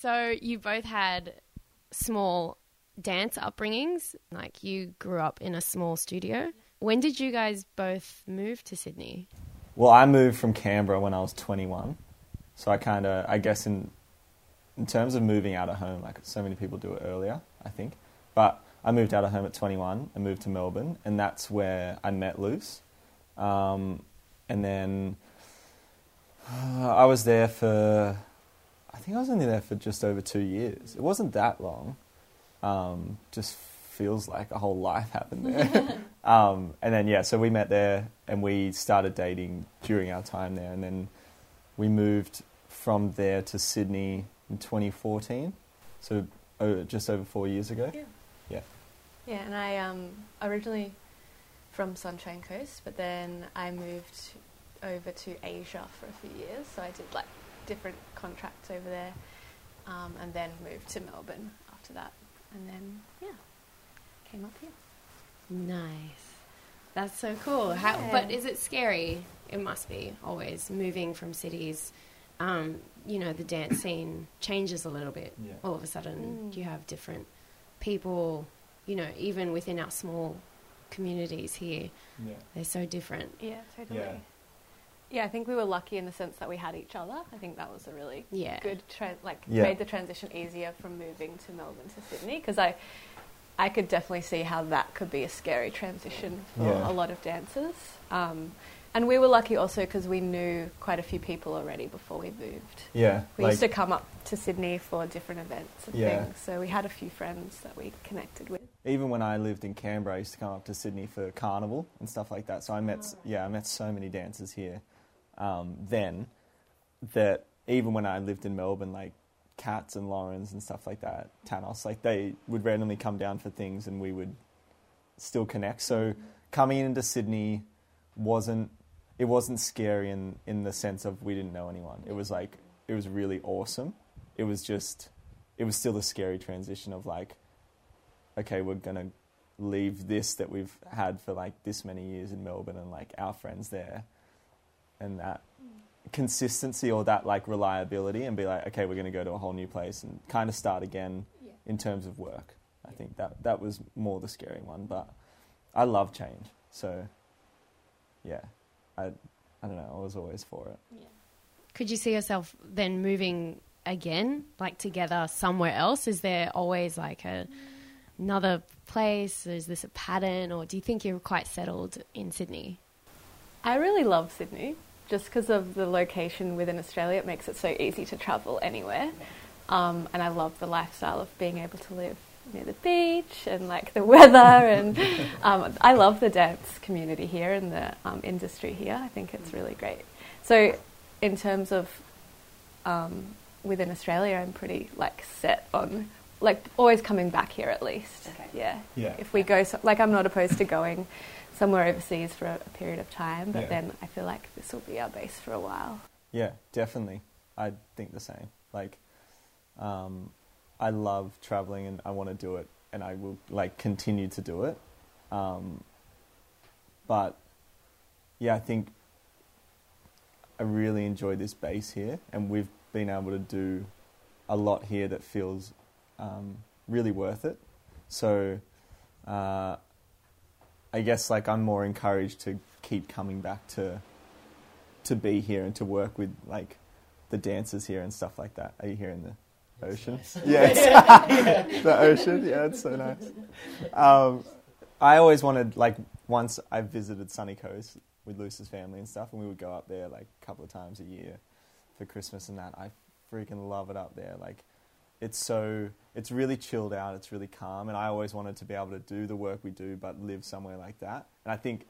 So you both had small dance upbringings. Like you grew up in a small studio. When did you guys both move to Sydney? Well, I moved from Canberra when I was 21. So I kind of, I guess, in in terms of moving out of home, like so many people do it earlier, I think. But I moved out of home at 21 and moved to Melbourne, and that's where I met Luce. Um, and then uh, I was there for, I think I was only there for just over two years. It wasn't that long. Um, just feels like a whole life happened there. um, and then yeah, so we met there and we started dating during our time there, and then we moved from there to Sydney in 2014. So oh, just over four years ago. Yeah. Yeah. Yeah, and I um originally from Sunshine Coast, but then I moved over to Asia for a few years. So I did like different contracts over there, um, and then moved to Melbourne after that, and then yeah, came up here. Nice. That's so cool. How, Yeah. but is it scary? It must be always moving from cities. Um, you know, the dance scene changes a little bit. Yeah. All of a sudden, Mm. you have different people. You know, even within our small communities here, Yeah. they're so different. Yeah, totally. Yeah. Yeah. I think we were lucky in the sense that we had each other. I think that was a really Yeah. good tra- like Yeah. made the transition easier from moving to Melbourne to Sydney because I I could definitely see how that could be a scary transition for Yeah. a lot of dancers. Um, and we were lucky also because we knew quite a few people already before we moved. Yeah. We like, used to come up to Sydney for different events and Yeah. things, so we had a few friends that we connected with. even when I lived in Canberra, I used to come up to Sydney for carnival and stuff like that. So I met, Oh. yeah, I met so many dancers here um, then that even when I lived in Melbourne, like Cats and Laurens and stuff like that, Tanos, like they would randomly come down for things and we would still connect. So coming into Sydney wasn't it wasn't scary in in the sense of we didn't know anyone. It was like it was really awesome. It was just it was still a scary transition of like okay, we're gonna leave this that we've had for like this many years in Melbourne and like our friends there, and that consistency or that like reliability, and be like, okay, we're gonna go to a whole new place and kind of start again Yeah. in terms of work. I think that that was more the scary one, but I love change, so yeah, I I don't know, I was always for it. Could you see yourself then moving again, like together somewhere else? Is there always like a another place? Is this a pattern, or do you think you're quite settled in Sydney? I really love Sydney just because of the location within Australia. It makes it so easy to travel anywhere. Um, and I love the lifestyle of being able to live near the beach and like the weather. And um, I love the dance community here and the um, industry here. I think it's really great. So, in terms of um, within Australia, I'm pretty like set on like always coming back here at least. Okay. Yeah. Yeah. If we go, so, like, I'm not opposed to going somewhere overseas for a, a period of time, but Yeah. then I feel like this will be our base for a while. Yeah, definitely. I think the same. Like, um, I love traveling and I want to do it, and I will like continue to do it. Um, but yeah, I think I really enjoy this base here, and we've been able to do a lot here that feels um, really worth it. So, uh, I guess like I'm more encouraged to keep coming back to to be here and to work with like the dancers here and stuff like that. Are you here in the ocean? Yeah, it's, the ocean. Yeah, it's so nice. Um, I always wanted like once I visited Sunny Coast with Luce's family and stuff, and we would go up there like a couple of times a year for Christmas and that. I freaking love it up there. Like it's so it's really chilled out. It's really calm, and I always wanted to be able to do the work we do, but live somewhere like that. And I think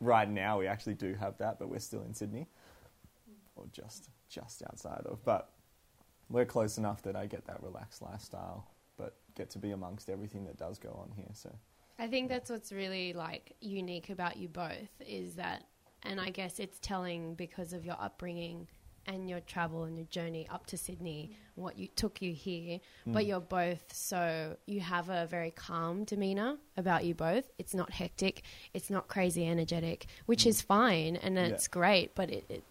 right now we actually do have that, but we're still in Sydney, or just just outside of. But we're close enough that I get that relaxed lifestyle, but get to be amongst everything that does go on here. So I think that's what's really like unique about you both is that, and I guess it's telling because of your upbringing and your travel and your journey up to Sydney, what you took you here. But Mm. you're both so you have a very calm demeanor about you both. It's not hectic. It's not crazy energetic, which Mm. is fine and Yeah. it's great. But it, it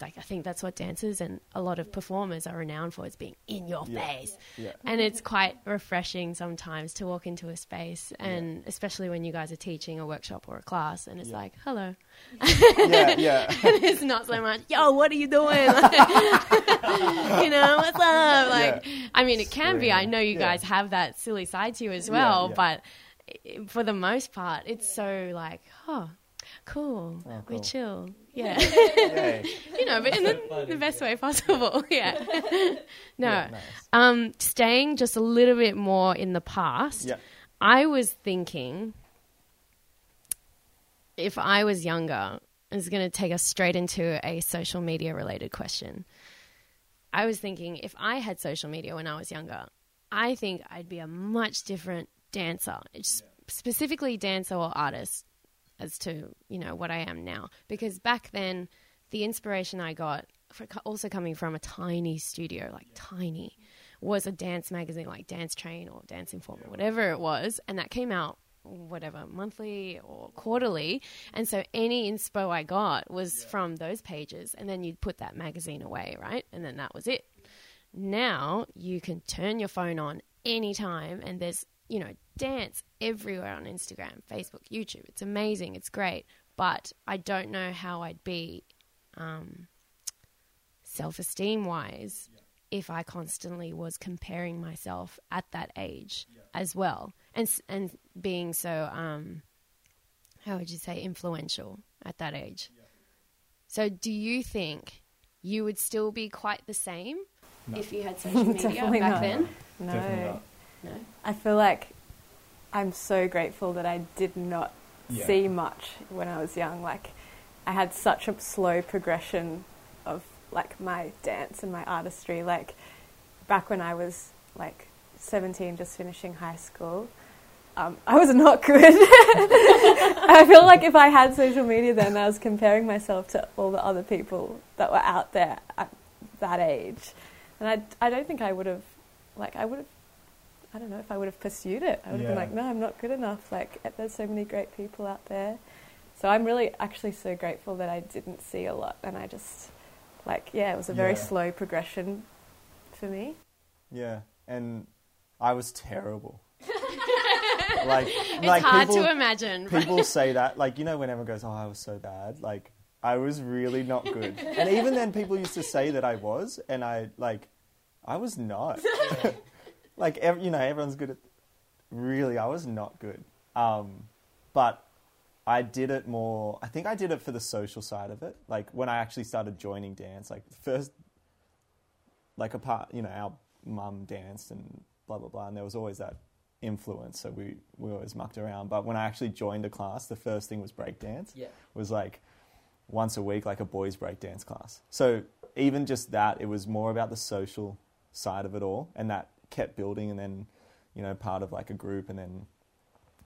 like I think that's what dancers and a lot of performers are renowned for is being in your Yeah. face. Yeah. And it's quite refreshing sometimes to walk into a space and especially when you guys are teaching a workshop or a class and it's Yeah. like, hello. yeah, yeah. it's not so much, yo, what are you doing? you know, what's up? Like, I mean, it can be. I know you Yeah. guys have that silly side to you as well, yeah. but for the most part, it's so like, oh, cool. Oh, We cool. chill. Yeah. You know, but in the, the best way possible. Yeah. no. Yeah, nice. Um, staying just a little bit more in the past, Yeah. I was thinking if I was younger, is going to take us straight into a social media related question. I was thinking if I had social media when I was younger, I think I'd be a much different dancer, It's specifically dancer or artist as to, you know, what I am now. Because back then, the inspiration I got, for, also coming from a tiny studio, like tiny, was a dance magazine like Dance Train or Dance Informer, whatever it was. And that came out, whatever, monthly or quarterly. And so any inspo I got was from those pages. And then you'd put that magazine away, right? And then that was it. Now you can turn your phone on anytime and there's, you know, dance everywhere on Instagram, Facebook, YouTube. It's amazing. It's great. But I don't know how I'd be um, self esteem wise if I constantly was comparing myself at that age as well, and and being so um, how would you say influential at that age. So, do you think you would still be quite the same No. if you had social media back not. then? No. Definitely not. No. I feel like I'm so grateful that I did not Yeah. see much when I was young. Like, I had such a slow progression of like my dance and my artistry. Like, back when I was like 17, just finishing high school, um, I was not good. I feel like if I had social media then, I was comparing myself to all the other people that were out there at that age. And I, I don't think I would have, like, I would have, I don't know if I would have pursued it. I would have been like, no, I'm not good enough. Like, eh, there's so many great people out there. So I'm really actually so grateful that I didn't see a lot. And I just, like, yeah, it was a very Yeah. slow progression for me. Yeah, and I was terrible. like, It's like hard people, to imagine. people say that, like you know, when everyone goes, "Oh, I was so bad," like I was really not good. and even then, people used to say that I was, and I like, I was not. like, ev- you know, everyone's good at. Really, I was not good. Um, but I did it more. I think I did it for the social side of it. Like when I actually started joining dance, like first, like apart, you know, our mum danced and blah blah blah, and there was always that influence. So we we always mucked around. But when I actually joined a class, the first thing was breakdance. Yeah. Was like once a week, like a boys breakdance class. So even just that, it was more about the social side of it all, and that kept building, and then you know part of like a group, and then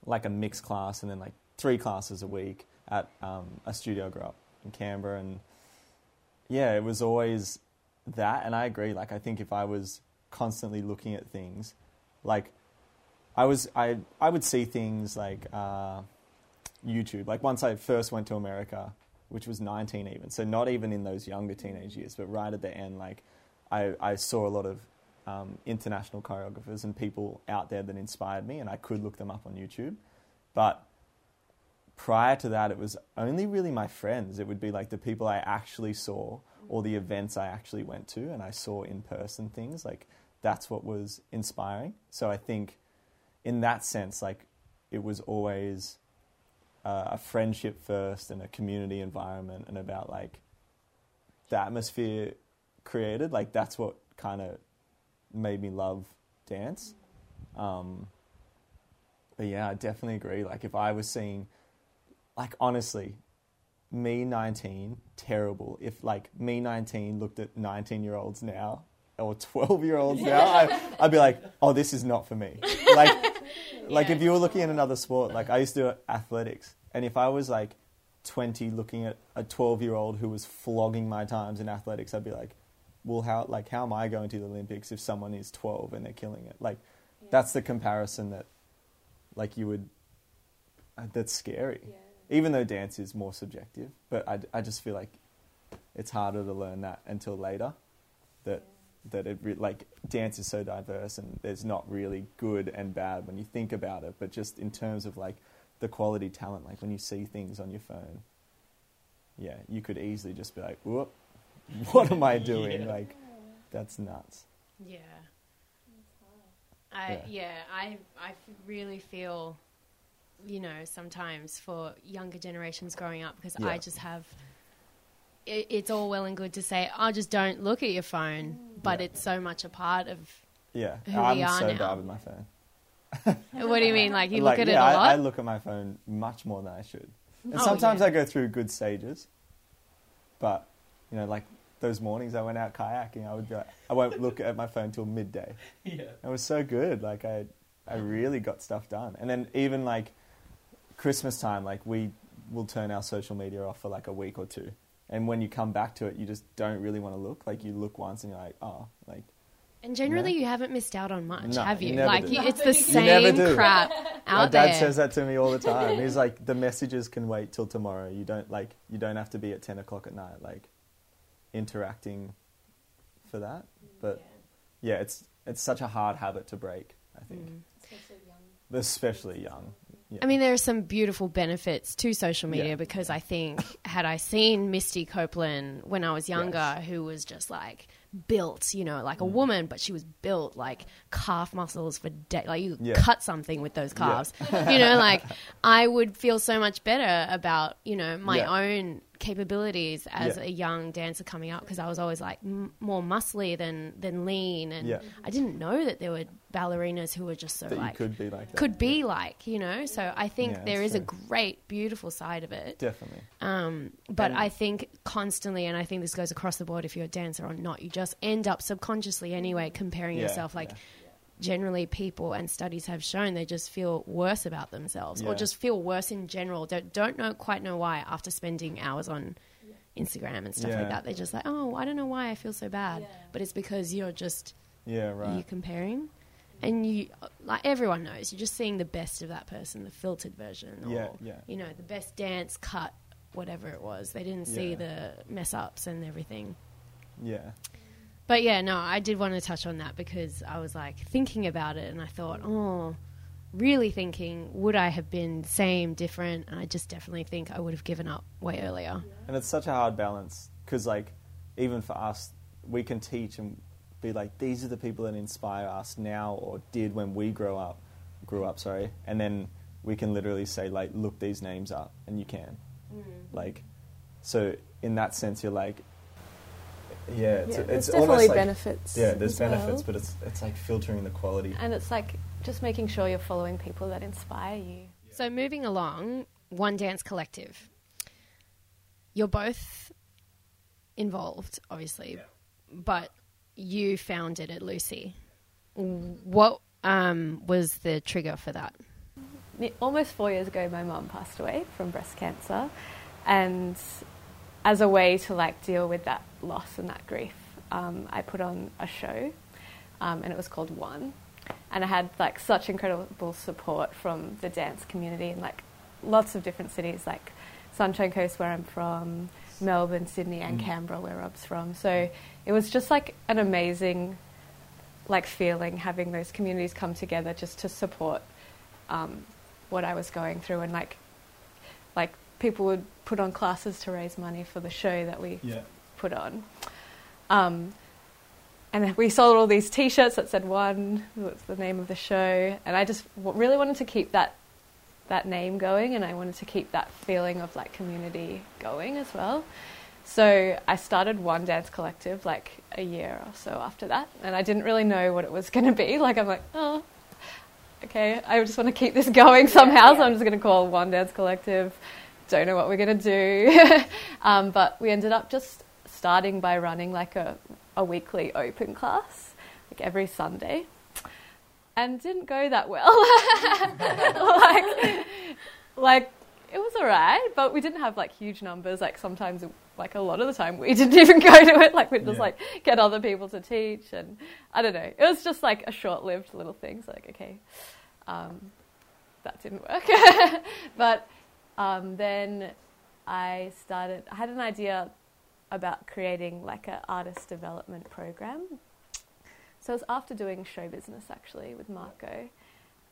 like a mixed class, and then like three classes a week at um, a studio I grew up in Canberra, and yeah, it was always that. And I agree. Like I think if I was constantly looking at things, like I was, I I would see things like uh, YouTube. Like once I first went to America, which was 19 even, so not even in those younger teenage years, but right at the end, like I I saw a lot of um, international choreographers and people out there that inspired me, and I could look them up on YouTube. But prior to that, it was only really my friends. It would be like the people I actually saw or the events I actually went to and I saw in person things. Like that's what was inspiring. So I think in that sense, like it was always uh, a friendship first and a community environment and about like the atmosphere created. Like that's what kind of made me love dance. Um, but yeah, I definitely agree. Like if I was seeing, like honestly, me 19, terrible. If like me 19 looked at 19 year olds now or 12 year olds now, I, I'd be like, oh, this is not for me. Like, like if you were looking at another sport, like I used to do athletics, and if I was like 20 looking at a 12 year old who was flogging my times in athletics, I'd be like, well, how like how am I going to the Olympics if someone is 12 and they're killing it? Like, that's the comparison that, like, you would. Uh, that's scary. Even though dance is more subjective, but I, I just feel like it's harder to learn that until later. That that it re- like dance is so diverse and there's not really good and bad when you think about it, but just in terms of like the quality talent, like when you see things on your phone, yeah, you could easily just be like, "Whoop, what am I doing?" Yeah. Like, that's nuts. Yeah. I Yeah. yeah, I I f- really feel you know, sometimes for younger generations growing up because Yeah. I just have it, it's all well and good to say, "Oh, just don't look at your phone," mm. but Yeah. it's so much a part of Yeah, Who I'm we are so now. bad with my phone. What do you mean? Like you like, look at yeah, it a lot? I, I look at my phone much more than I should. And Oh, sometimes yeah. I go through good stages, but you know, like those mornings I went out kayaking, I would be like, I won't look at my phone till midday. Yeah. It was so good. Like I, I really got stuff done. And then even like Christmas time, like we will turn our social media off for like a week or two. And when you come back to it, you just don't really want to look. Like you look once and you're like, oh, like and generally, No. you haven't missed out on much, No, have you you? never like do. you, it's the same crap out my dad there. says that to me all the time. He's like, the messages can wait till tomorrow. You don't like, you don't have to be at ten o'clock at night, like interacting for that. But yeah, it's it's such a hard habit to break. I think, Mm. especially young. Yeah. I mean, there are some beautiful benefits to social media Yeah. because I think had I seen Misty Copeland when I was younger, Yes. who was just like built, you know, like a Mm. woman, but she was built like calf muscles for de- like you Yeah. cut something with those Yeah. calves, you know, like I would feel so much better about you know my Yeah. own capabilities as Yeah. a young dancer coming up because I was always like m- more muscly than than lean, and Yeah. I didn't know that there were ballerinas who were just so that like could be like that. could be like, you know. So I think Yeah, there that's a great, beautiful side of it. definitely. Um, but And- I think constantly, and I think this goes across the board if you're a dancer or not, you just end up subconsciously anyway comparing Yeah, yourself. Like yeah. Generally, people and studies have shown they just feel worse about themselves or just feel worse in general. Don't don't know quite know why after spending hours on. Instagram and stuff Yeah. like that. They're just like, oh, I don't know why I feel so bad, Yeah. but it's because you're just Yeah, right. you're comparing and you like everyone knows you're just seeing the best of that person the filtered version or Yeah, yeah. you know the best dance cut whatever it was they didn't see Yeah. the mess ups and everything yeah, but yeah no i did want to touch on that because i was like thinking about it and i thought oh really thinking would i have been same different? And i just definitely think i would have given up way earlier. And it's such a hard balance because, like, even for us, we can teach and be like, these are the people that inspire us now or did when we grow up, grew up, sorry, and then we can literally say like, look these names up, and you can, mm. like, so in that sense, you're like, yeah, it's, Yeah, it's there's almost definitely like, benefits. Yeah, there's as well. benefits, but it's it's like filtering the quality. And it's like just making sure you're following people that inspire you. So moving along, One Dance Collective. You're both involved, obviously, but you founded it, Lucy. What um, was the trigger for that? Almost four years ago, my mum passed away from breast cancer, and as a way to like deal with that loss and that grief, um, I put on a show, um, and it was called One, and I had like such incredible support from the dance community in like lots of different cities, like Sunshine Coast, where I'm from, Melbourne, Sydney, and Mm. Canberra, where Rob's from. So it was just like an amazing like feeling having those communities come together just to support um, what I was going through and like like people would put on classes to raise money for the show that we Yeah, put on. Um, and we sold all these T-shirts that said "One," was the name of the show, and I just w- really wanted to keep that that name going, and I wanted to keep that feeling of like community going as well. So I started One Dance Collective like a year or so after that, and I didn't really know what it was going to be. Like I'm like, oh, okay, I just want to keep this going somehow, so I'm just going to call One Dance Collective. Don't know what we're going to do, um, but we ended up just starting by running like a, a weekly open class, like every Sunday, and didn't go that well. like, like it was alright, but we didn't have like huge numbers. Like sometimes, like a lot of the time, we didn't even go to it. Like we'd just Yeah. like get other people to teach, and I don't know. It was just like a short-lived little thing. So like, okay, um, that didn't work. but um, then I started. I had an idea about creating like an artist development program. So it was after doing show business actually with Marco,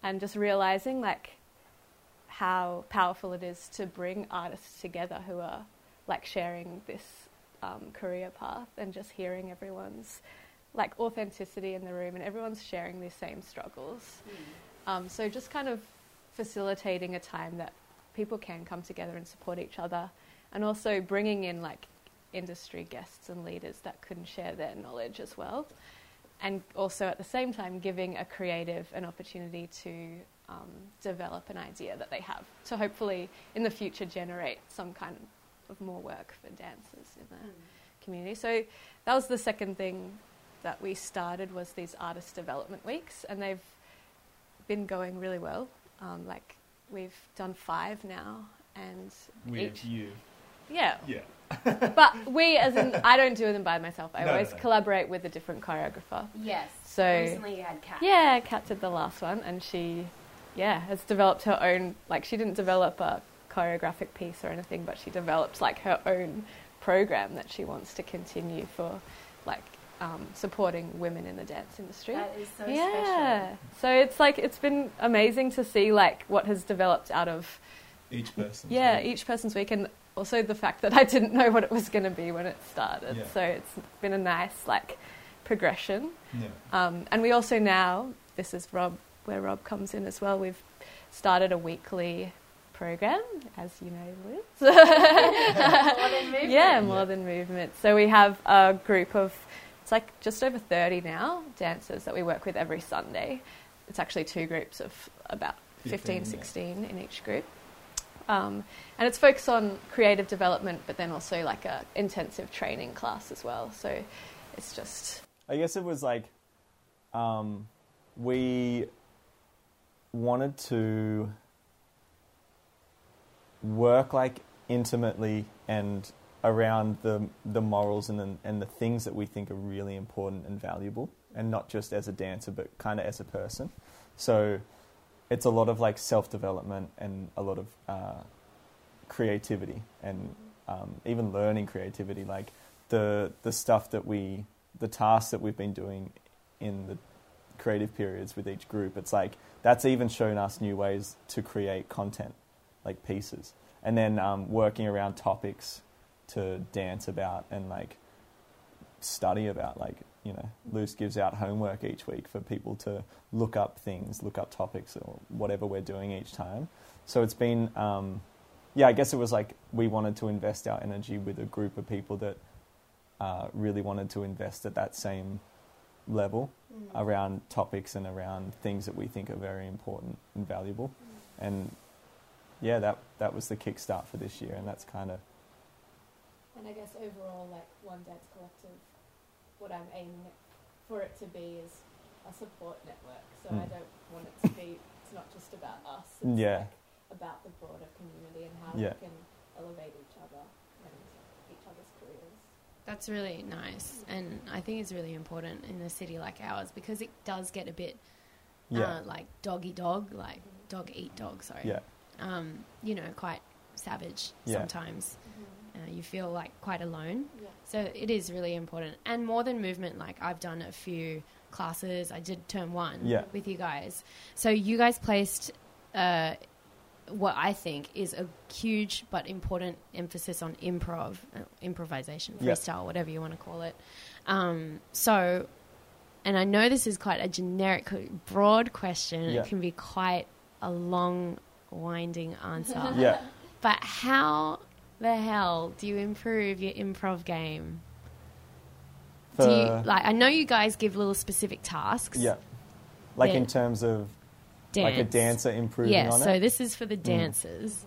and just realizing like how powerful it is to bring artists together who are like sharing this um, career path and just hearing everyone's like authenticity in the room and everyone's sharing these same struggles. Um, so just kind of facilitating a time that people can come together and support each other, and also bringing in like industry guests and leaders that can share their knowledge as well, and also at the same time giving a creative an opportunity to um, develop an idea that they have to hopefully in the future generate some kind of more work for dancers in the community. So that was the second thing that we started was these artist development weeks, and they've been going really well. Um, like we've done five now, and With each you. yeah. Yeah. But we, as in, I don't do them by myself. I No, no, always no. collaborate with a different choreographer. Yes. So Recently you had Kat. yeah, Kat did the last one, and she, yeah, has developed her own. Like she didn't develop a choreographic piece or anything, but she developed like her own program that she wants to continue for, like um, supporting women in the dance industry. That is so yeah, so it's like it's been amazing to see like what has developed out of Each person. yeah each person's week, and also the fact that I didn't know what it was going to be when it started. Yeah. So it's been a nice like progression. Yeah. Um, and we also now, this is Rob, where Rob comes in as well, we've started a weekly program, as you know, Liz. More than movement. yeah, more Yeah. than movement. So we have a group of, it's like just over 30 now, dancers that we work with every Sunday. It's actually two groups of about 15, 15, yeah. 16 in each group. Um, and it's focused on creative development, but then also like a intensive training class as well. So it's just I guess it was like um, we wanted to work like intimately and around the the morals and the, and the things that we think are really important and valuable, and not just as a dancer, but kind of as a person. So it's a lot of like self development and a lot of uh, creativity and um, even learning creativity, like the the stuff that we the tasks that we've been doing in the creative periods with each group. It's like that's even shown us new ways to create content, like pieces, and then um, working around topics to dance about and like study about. Like you know, Luce gives out homework each week for people to look up things, look up topics, or whatever we're doing each time. So it's been, um, yeah, I guess it was like we wanted to invest our energy with a group of people that uh, really wanted to invest at that same level around topics and around things that we think are very important and valuable. And yeah, that that was the kickstart for this year, and that's kind of And I guess overall, like One Dance Collective, what I'm aiming for it to be is a support network. So I Mm. don't want it to be, it's not just about us. It's Yeah. like about the broader community and how Yeah. we can elevate each other and each other's careers. That's really nice. And I think it's really important in a city like ours because it does get a bit yeah, uh, like doggy dog, like dog eat dog, sorry. yeah, Um, you know, quite savage Yeah. sometimes. Uh, you feel like quite alone. So it is really important. And more than movement, like I've done a few classes. I did term one Yeah. with you guys. So you guys placed uh, what I think is a huge but important emphasis on improv, uh, improvisation, Yeah. freestyle, whatever you want to call it. Um, so, and I know this is quite a generic, broad question. Yeah. It can be quite a long, winding answer. yeah. But how the hell do you improve your improv game? Do you like? I know you guys give little specific tasks. yeah. Like in terms of dance. like a dancer improving on it? Yeah. on So it. this is for the dancers.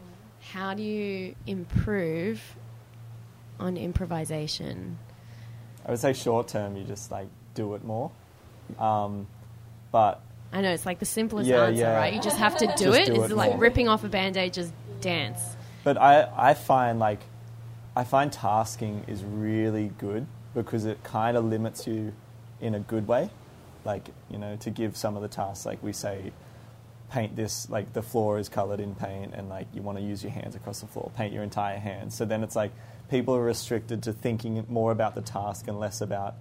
How do you improve on improvisation? I would say short term, you just like do it more. Um, but I know it's like the simplest Yeah, answer, yeah. right? You just have to do Just it. do It's it like more. ripping off a band aid, just dance. But I, I find like I find tasking is really good because it kind of limits you in a good way. Like, you know, to give some of the tasks, like we say, paint this like the floor is colored in paint and like you want to use your hands across the floor paint your entire hand so then it's like people are restricted to thinking more about the task and less about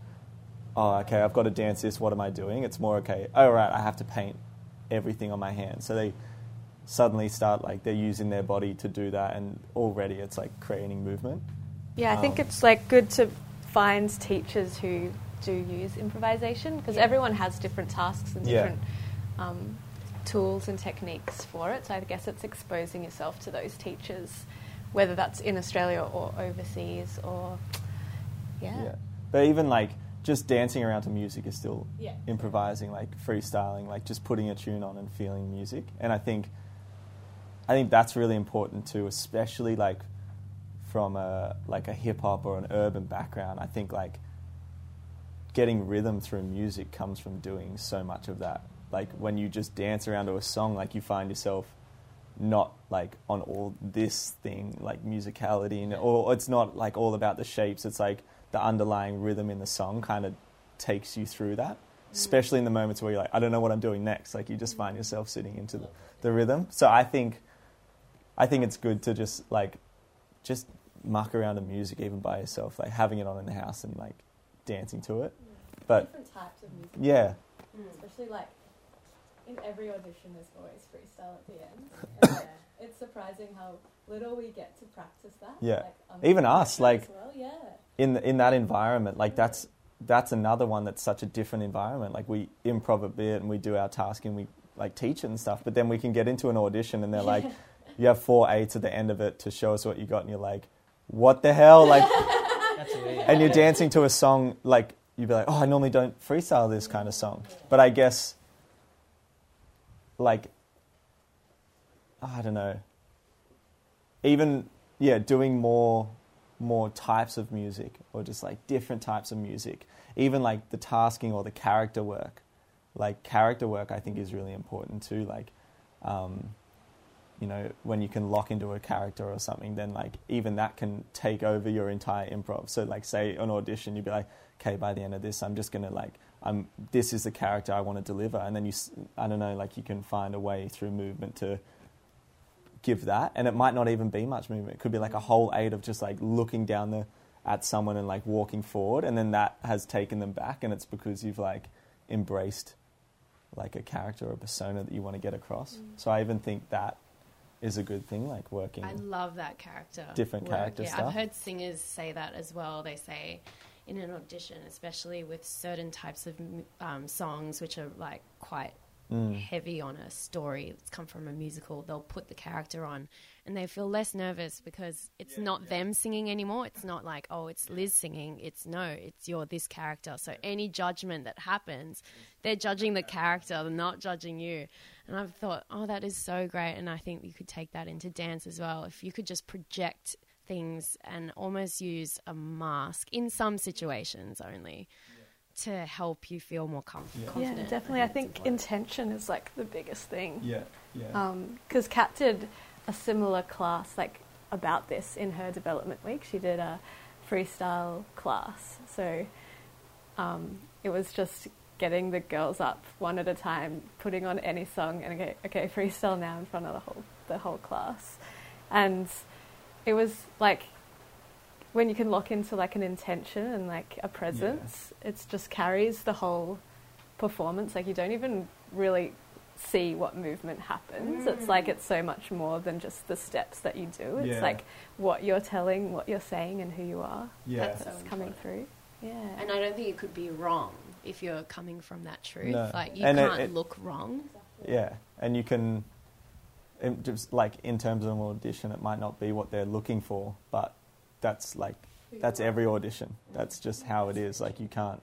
oh okay i've got to dance this what am i doing? It's more okay oh right i have to paint everything on my hand so they suddenly start like they're using their body to do that and already it's like creating movement Yeah, I think Um, it's like good to find teachers who do use improvisation because Yeah. everyone has different tasks and Yeah. different um, tools and techniques for it. So I guess it's exposing yourself to those teachers, whether that's in Australia or overseas or yeah. Yeah. But even like just dancing around to music is still Yeah. improvising, like freestyling, like just putting a tune on and feeling music. And I think I think that's really important too, especially like from a like a hip hop or an urban background. I think like getting rhythm through music comes from doing so much of that. Like when you just dance around to a song, like you find yourself not like on all this thing like musicality and or it's not like all about the shapes it's like the underlying rhythm in the song kind of takes you through that mm. especially in the moments where you're like i don't know what i'm doing next like you just find yourself sitting into the, the rhythm so i think i think it's good to just like just muck around to music even by yourself like having it on in the house and like dancing to it but different types of music, yeah mm, especially like in every audition, there's always freestyle at the end. And, yeah, it's surprising how little we get to practice that. Yeah. like, Even us, like- well. yeah, in in that environment, like mm. that's that's another one that's such a different environment. Like we improv a bit and we do our task and we like teach it and stuff, but then we can get into an audition and they're like, you have four eights at the end of it to show us what you got, and you're like, what the hell, like, and you're dancing to a song like you'd be like, oh, I normally don't freestyle this kind of song, but I guess like I don't know, even yeah, doing more more types of music or just like different types of music, even like the tasking or the character work, like character work, I think is really important too. Like, um, you know, when you can lock into a character or something, then like even that can take over your entire improv. So like, say an audition, you'd be like, okay, by the end of this, I'm just gonna like, I'm this is the character I want to deliver, and then you, I don't know, like you can find a way through movement to give that, and it might not even be much movement. It could be like a whole eight of just like looking down the at someone and like walking forward, and then that has taken them back, and it's because you've like embraced like a character or a persona that you want to get across. Mm. So I even think that is a good thing, like working. I love that character. Different work. character yeah, stuff. I've heard singers say that as well. They say in an audition, especially with certain types of um, songs, which are like quite Mm. heavy on a story that's come from a musical, they'll put the character on and they feel less nervous because it's not them singing anymore. It's not like, oh, it's Liz singing. It's no, it's you're this character. So any judgment that happens, they're judging the character, they're not judging you. And I've thought, oh, that is so great. And I think you could take that into dance as well. If you could just project things and almost use a mask in some situations only to help you feel more comf- Yeah. confident. Yeah, definitely. I think intention is like the biggest thing. Yeah, yeah. Because Kat did a similar class like about this in her development week. She did a freestyle class, so um, it was just getting the girls up one at a time, putting on any song, and okay, okay, freestyle now in front of the whole the whole class, and it was like when you can lock into like an intention and like a presence, it just carries the whole performance. Like you don't even really see what movement happens. It's like mm. it's so much more than just the steps that you do. It's Yeah. like what you're telling, what you're saying, and who you are. yeah. That's That's so coming important. through. Yeah. And I don't think it could be wrong if you're coming from that truth. No. Like you And can't it- look wrong. Yeah, and you can, in, just like in terms of an audition, it might not be what they're looking for, but that's like that's every audition. That's just how it is. Like you can't,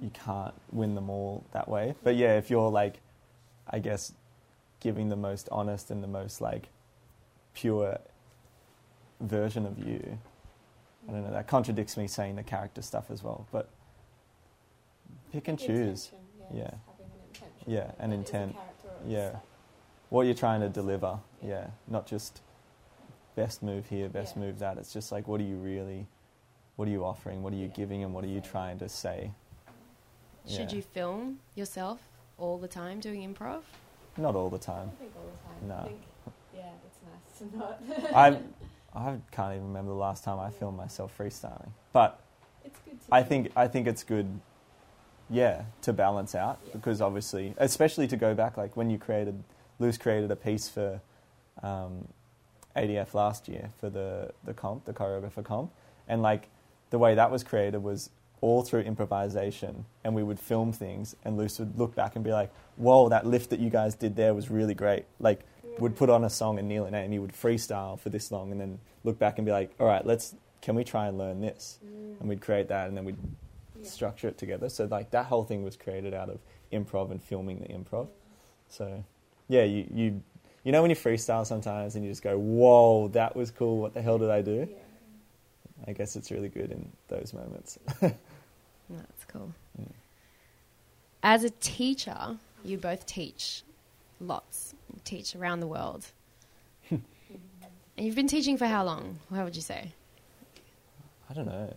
you can't win them all that way. But yeah, if you're like, I guess, giving the most honest and the most like pure version of you. I don't know. That contradicts me saying the character stuff as well, but pick and choose. Yeah. having an intention. Yeah, an that is a intent. character or a Yeah. what you're trying to deliver. Yeah, not just best move here, best Yeah. move that. It's just like what are you really, what are you offering, what are you Yeah. giving, and what are you trying to say. Should Yeah. you film yourself all the time doing improv? not all the I time. don't think all the time. No. I think, yeah, it's nice to not. I I can't even remember the last time I filmed myself freestyling. But it's good to I do. think I think it's good, yeah, to balance out because obviously, especially to go back, like when you created, Luce created a piece for um, ADF last year for the the comp, the choreographer comp, and like the way that was created was all through improvisation, and we would film things, and Luce would look back and be like, "Whoa, that lift that you guys did there was really great." Like would put on a song and Neil and Amy would freestyle for this long and then look back and be like, all right, let's can we try and learn this? Mm. And we'd create that and then we'd Yeah. structure it together. So like that whole thing was created out of improv and filming the improv. So yeah, you you you know when you freestyle sometimes and you just go, whoa, that was cool. What the hell did I do? Yeah. I guess it's really good in those moments. That's cool. Yeah. As a teacher, you both teach lots. You teach around the world. and you've been teaching for how long? How would you say? I don't know.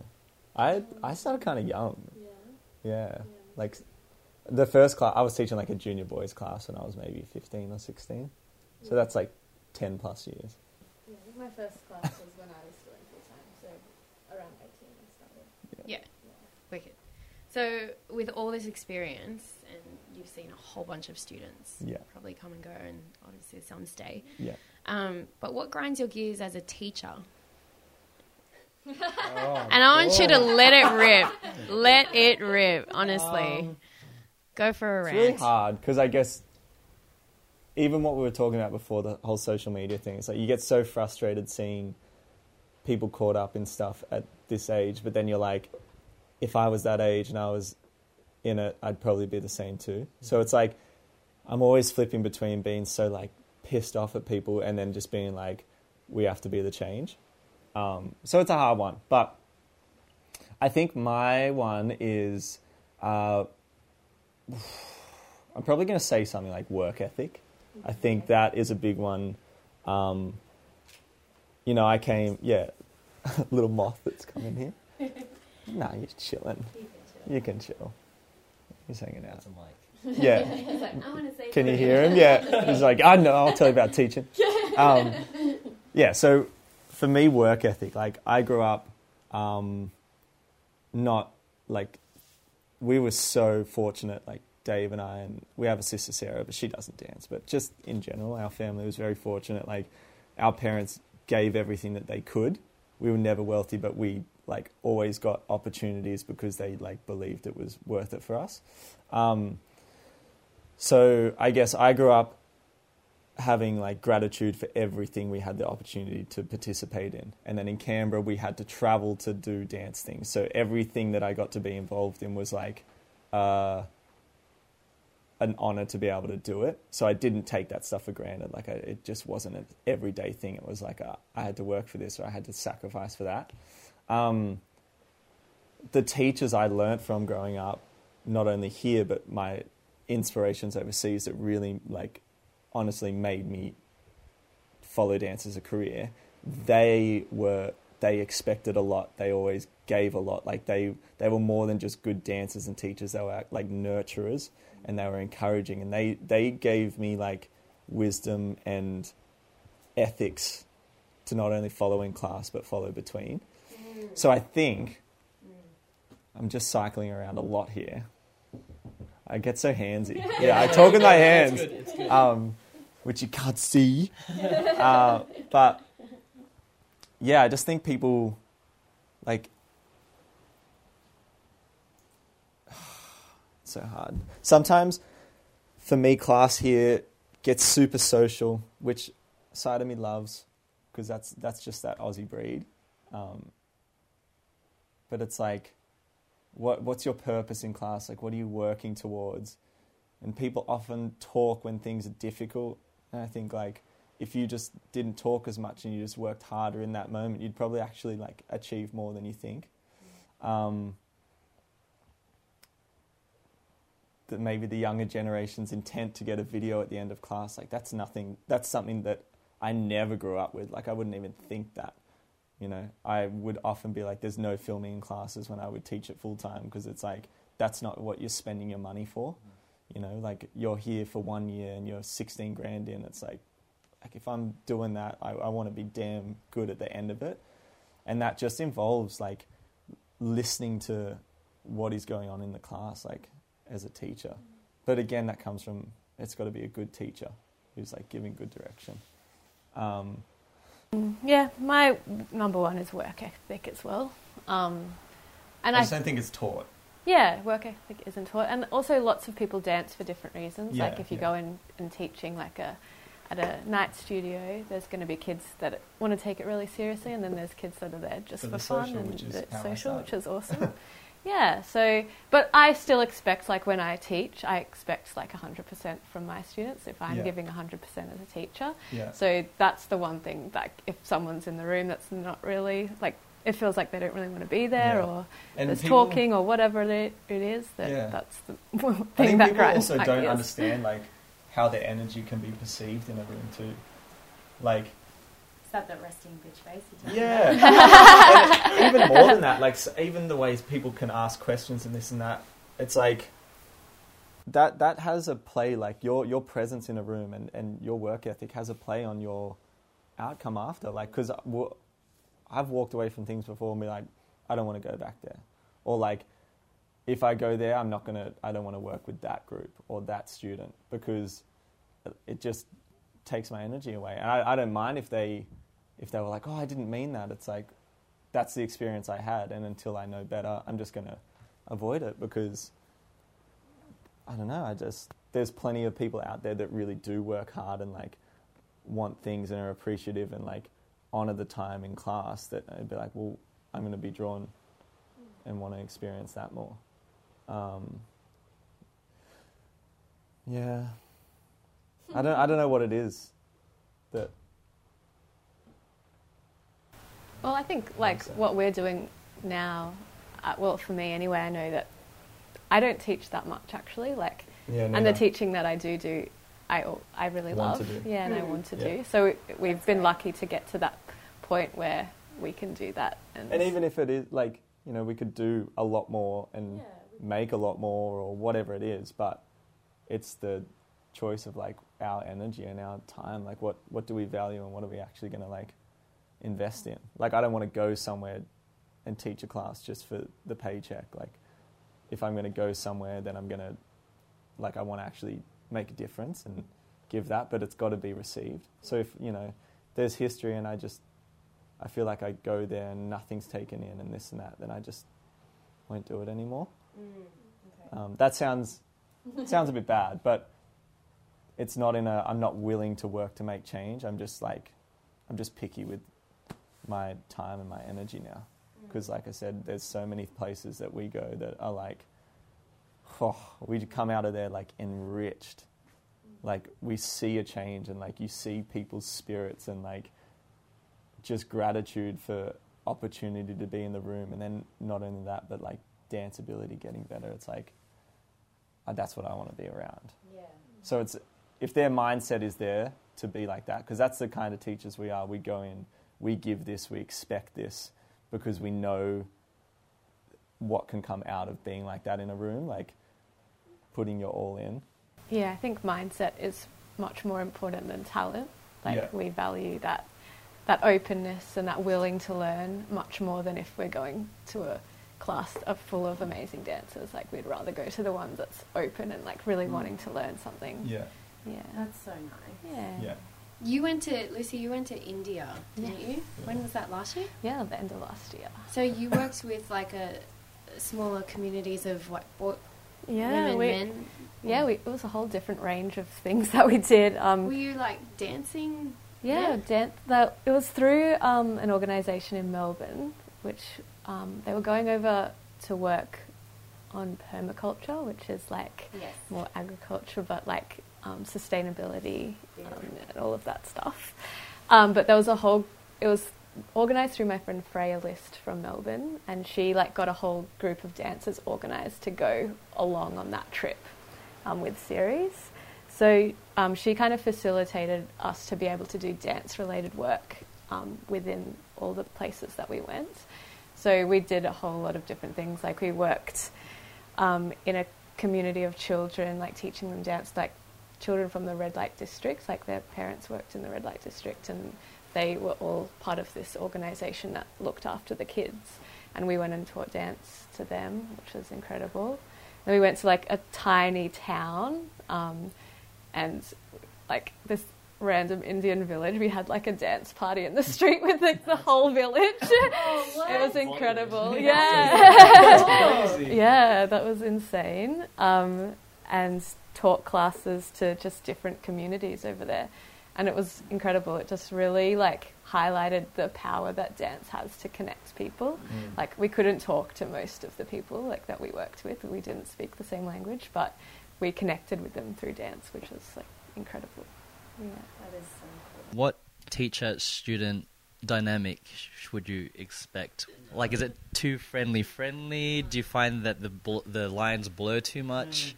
I I started kind of young. Yeah. Yeah, Yeah. like the first class I was teaching like a junior boys class when I was maybe fifteen or sixteen. So that's like ten plus years. Yeah, my first class was when I was doing full time, so around 18 I started. Yeah. Wicked. So, with all this experience, and you've seen a whole bunch of students Yeah. probably come and go, and obviously some stay. Yeah. Um, but what grinds your gears as a teacher? Oh, And I want you to let it rip. Let it rip, honestly. Um, Go for a round. It's really hard because I guess even what we were talking about before the whole social media thing, it's like you get so frustrated seeing people caught up in stuff at this age, but then you're like, if I was that age and I was in it, I'd probably be the same too. So it's like I'm always flipping between being so like pissed off at people and then just being like, we have to be the change. Um, so it's a hard one, but I think my one is. Uh, I'm probably going to say something like work ethic. I think that is a big one. Um, you know, I came, yeah, little moth that's coming here. nah, you're chilling. You can chill. He's hanging out. Mic. Yeah. He's like, I want to say Can you hear him? Yeah. He's like, I know, I'll tell you about teaching. Um, yeah, so for me, work ethic, like I grew up um, not like, we were so fortunate, like Dave and I, and we have a sister Sarah, but she doesn't dance. But just in general, our family was very fortunate. Like, our parents gave everything that they could. We were never wealthy, but we like always got opportunities because they like believed it was worth it for us. Um, so I guess I grew up having like gratitude for everything we had the opportunity to participate in. And then in Canberra, we had to travel to do dance things. So everything that I got to be involved in was like uh, an honor to be able to do it. So I didn't take that stuff for granted. Like I, it just wasn't an everyday thing. It was like a, I had to work for this or I had to sacrifice for that. Um, the teachers I learnt from growing up, not only here but my inspirations overseas that really like honestly made me follow dance as a career they were they expected a lot they always gave a lot like they they were more than just good dancers and teachers they were like nurturers and they were encouraging and they they gave me like wisdom and ethics to not only follow in class but follow between so i think i'm just cycling around a lot here I get so handsy. Yeah, I talk with my hands, It's good. It's good. um, which you can't see. Uh, but yeah, I just think people like so hard. Sometimes for me, class here gets super social, which side of me loves because that's that's just that Aussie breed. Um, but it's like what what's your purpose in class like what are you working towards and people often talk when things are difficult and i think like if you just didn't talk as much and you just worked harder in that moment you'd probably actually like achieve more than you think um, that maybe the younger generation's intent to get a video at the end of class like that's nothing that's something that i never grew up with like i wouldn't even think that you know, I would often be like, there's no filming in classes when I would teach it full time because it's like, that's not what you're spending your money for. Mm-hmm. You know, like you're here for one year and you're 16 grand in. It's like, like if I'm doing that, I, I want to be damn good at the end of it, and that just involves like listening to what is going on in the class, like as a teacher. But again, that comes from it's got to be a good teacher who's like giving good direction. Um, Yeah, my number one is work ethic as well. Um, and I I, just don't think it's taught. yeah, work ethic isn't taught, and also lots of people dance for different reasons. like if you yeah. go in and teaching like a at a night studio, there's going to be kids that want to take it really seriously, and then there's kids that are there just For for, the fun social, and which social, which is awesome. yeah. So, but I still expect like when I teach, I expect like 100% from my students if I'm Yeah. giving 100% as a teacher. Yeah. So that's the one thing that if someone's in the room that's not really like it feels like they don't really want to be there Yeah. or And there's people- talking or whatever it, it is that Yeah. that's the I thing think that people grinds also don't understand like how their energy can be perceived in a room too. Like That resting bitch face? yeah, even more than that, like even the ways people can ask questions and this and that. It's like that that has a play. Like your your presence in a room and and your work ethic has a play on your outcome after. Like because uh, I've walked away from things before and be like, I don't want to go back there, or like if I go there, I'm not gonna. I don't want to work with that group or that student because it just takes my energy away. And I, I don't mind if they if they were like, oh, I didn't mean that. It's like that's the experience I had, and until I know better, I'm just gonna avoid it because I don't know. I just there's plenty of people out there that really do work hard and like want things and are appreciative and like honor the time in class. That I'd be like, well, I'm gonna be drawn and want to experience that more. Um, yeah, I don't. I don't know what it is that. Well, I think like Mindset. what we're doing now, uh, well, for me anyway, I know that I don't teach that much actually. Like, Yeah, and the teaching that I do do, I I really Want love. to do. Yeah, and I Mm. want to Yeah. do. So we've been lucky to get to that point where we can do that. And, And even if it is like you know, we could do a lot more and Yeah, make a lot more or whatever it is, but it's the choice of like our energy and our time. Like, what what do we value and what are we actually going to like invest in? Like, I don't want to go somewhere and teach a class just for the paycheck. Like, if I'm going to go somewhere, then I'm going to like I want to actually make a difference and give that, but it's got to be received. So if you know, there's history, and I just I feel like I go there and nothing's taken in and this and that, then I just won't do it anymore. Um, that sounds sounds a bit bad, but it's not in a. I'm not willing to work to make change. I'm just like, I'm just picky with my time and my energy now, because like I said, there's so many places that we go that are like, oh, we come out of there like enriched, like we see a change and like you see people's spirits and like just gratitude for opportunity to be in the room. And then not only that but like dance ability getting better. It's like uh, that's what i want to be around. Yeah. so it's if their mindset is there to be like that because that's the kind of teachers we are. We go in we give this we expect this because we know what can come out of being like that in a room like putting your all in yeah, I think mindset is much more important than talent. Like Yeah. we value that that openness and that willing to learn much more than if we're going to a class of full of amazing dancers. Like we'd rather go to the one that's open and like really mm. wanting to learn something. yeah Yeah. That's so nice. Yeah. yeah You went to Lucy. You went to India, didn't you? When was that last year? Yeah, the end of last year. So you worked with like a smaller communities of what Yeah, women, we, men. yeah, we, it was a whole different range of things that we did. Um, Were you like dancing? Yeah, Yeah. Dan- that, it was through um, an organisation in Melbourne, which um, they were going over to work on permaculture, which is like Yes. more agriculture, but like um, sustainability um, and all of that stuff. Um, but there was a whole, it was organised through my friend Freya List from Melbourne, and she like got a whole group of dancers organised to go along on that trip um, with series. So she kind of facilitated us to be able to do dance related work within all the places that we went. So we did a whole lot of different things. Like we worked um, in a community of children, like teaching them dance, like children from the red light districts, like their parents worked in the red light district and they were all part of this organisation that looked after the kids. And we went and taught dance to them, which was incredible. Then we went to like a tiny town um, and like this random Indian village. We had like a dance party in the street with like the whole village. it was incredible. Yeah. yeah, that was insane. Um, and taught classes to just different communities over there. And it was incredible. It just really like highlighted the power that dance has to connect people. Mm. Like we couldn't talk to most of the people like that we worked with. We didn't speak the same language, but we connected with them through dance, which was like incredible. Yeah. That is so cool. What teacher student dynamic sh- would you expect? Like, is it too friendly friendly? Do you find that the bl- the lines blur too much?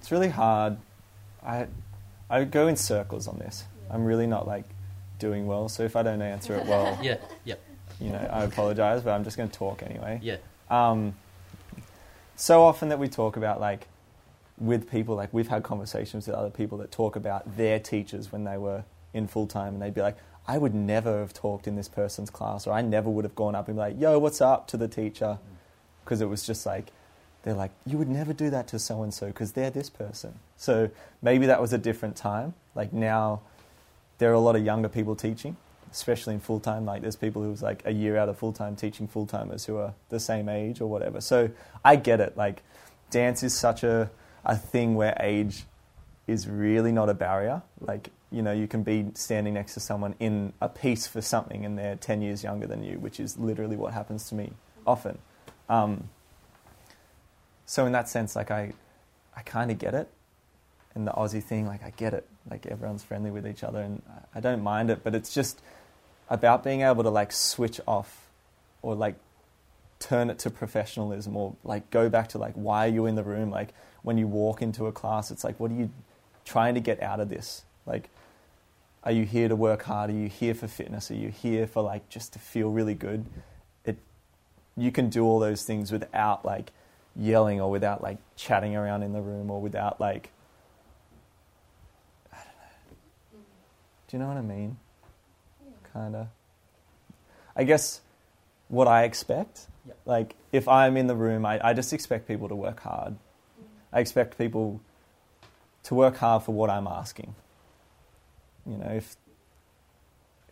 It's really hard. I I go in circles on this. I'm really not like doing well. So if I don't answer it well, Yeah, yep, you know, I apologize, but I'm just going to talk anyway. yeah. Um, so often that we talk about like with people, like we've had conversations with other people that talk about their teachers when they were in full time, and they'd be like, "I would never have talked in this person's class, or I never would have gone up and be like, yo, what's up?' to the teacher,' because it was just like." They're like, you would never do that to so and so because they're this person. So maybe that was a different time. Like now, there are a lot of younger people teaching, especially in full time. Like there's people who's like a year out of full time teaching full timers who are the same age or whatever. So I get it. Like dance is such a a thing where age is really not a barrier. Like you know, you can be standing next to someone in a piece for something, and they're ten years younger than you, which is literally what happens to me often. Um, so in that sense, like I, I kind of get it. And the Aussie thing, like I get it. Like everyone's friendly with each other, and I- don't mind it. But it's just about being able to like switch off, or like turn it to professionalism, or like go back to like why are you in the room? Like when you walk into a class, it's like what are you trying to get out of this? Like, are you here to work hard? Are you here for fitness? Are you here for like just to feel really good? It, you can do all those things without like yelling or without like chatting around in the room or without like I don't know. Do you know what I mean? Kind of. I guess what I expect, Yep. like if I'm in the room, I, I just expect people to work hard. Mm-hmm. I expect people to work hard for what I'm asking. You know, if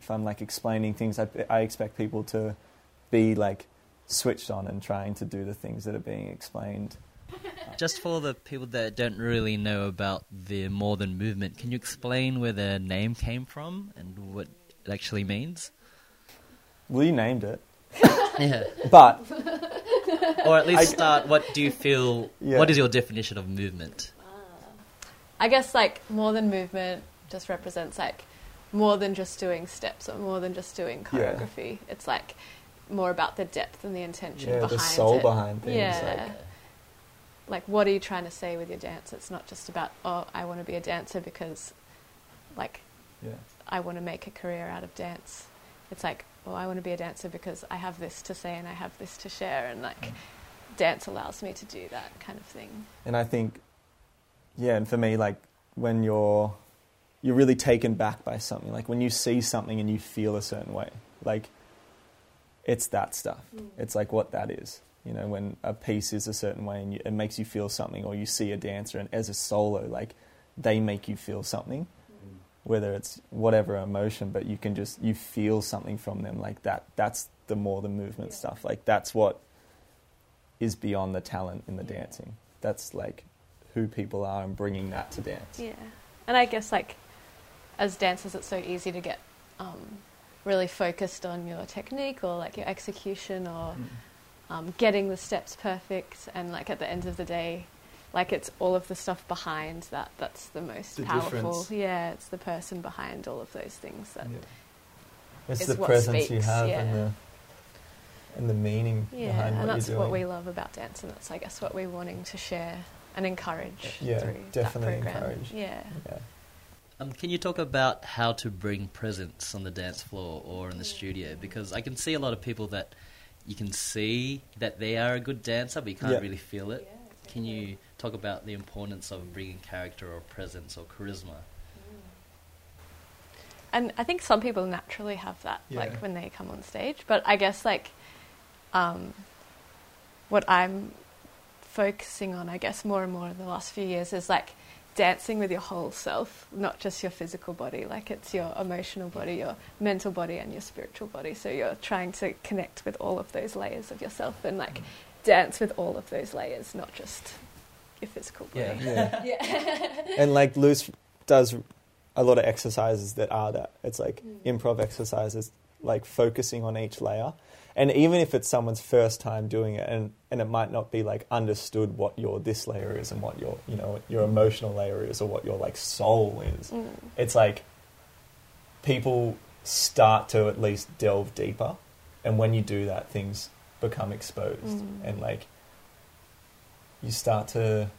if I'm like explaining things, I, I expect people to be like switched on and trying to do the things that are being explained. Just for the people that don't really know about the more than movement, can you explain where the name came from and what it actually means? Well, you named it, Yeah. but Or at least start. What do you feel? Yeah. What is your definition of movement? Ah. I guess like more than movement just represents like more than just doing steps or more than just doing Yeah. choreography. It's like more about the depth and the intention yeah, behind the soul it. behind things. Yeah. Like, Like what are you trying to say with your dance? It's not just about oh I want to be a dancer because like yeah, I want to make a career out of dance. It's like oh I want to be a dancer because I have this to say and I have this to share and like Mm. dance allows me to do that kind of thing. and I think, yeah, and for me, like when you're you're really taken back by something, like when you see something and you feel a certain way, like it's that stuff. It's like what that is. You know, when a piece is a certain way and you, it makes you feel something, or you see a dancer and as a solo, like they make you feel something, whether it's whatever emotion, but you can just you feel something from them like that. That's the more the movement Yeah. stuff. Like that's what is beyond the talent in the dancing. That's like who people are and bringing that to dance. Yeah, and I guess like as dancers, it's so easy to get um, really focused on your technique or like your execution or um, getting the steps perfect. And like at the end of the day, like it's all of the stuff behind that that's the most The powerful. difference. Yeah, it's the person behind all of those things. That, It's is the what presence you speaks, have yeah. and the and the meaning yeah, behind and what that's you're doing. what we love about dance, and that's I guess what we're wanting to share and encourage Yeah, definitely encourage. Yeah. yeah. Um, can you talk about how to bring presence on the dance floor or in the studio? Because I can see a lot of people that you can see that they are a good dancer, but you can't Yeah. really feel it. Can you talk about the importance of bringing character or presence or charisma. And I think some people naturally have that, Yeah. like when they come on stage. But I guess like um, what I'm focusing on, I guess, more and more in the last few years is like dancing with your whole self, not just your physical body. Like it's your emotional body, your mental body, and your spiritual body. So you're trying to connect with all of those layers of yourself and like dance with all of those layers, not just your physical body. Yeah. Yeah. and like Luce does a lot of exercises that are that. It's like mm. improv exercises, like focusing on each layer. And even if it's someone's first time doing it, and, and it might not be like understood what your this layer is and what your you know your emotional layer is or what your like soul is, Mm. it's like people start to at least delve deeper, and when you do that, things become exposed, Mm. and like you start to,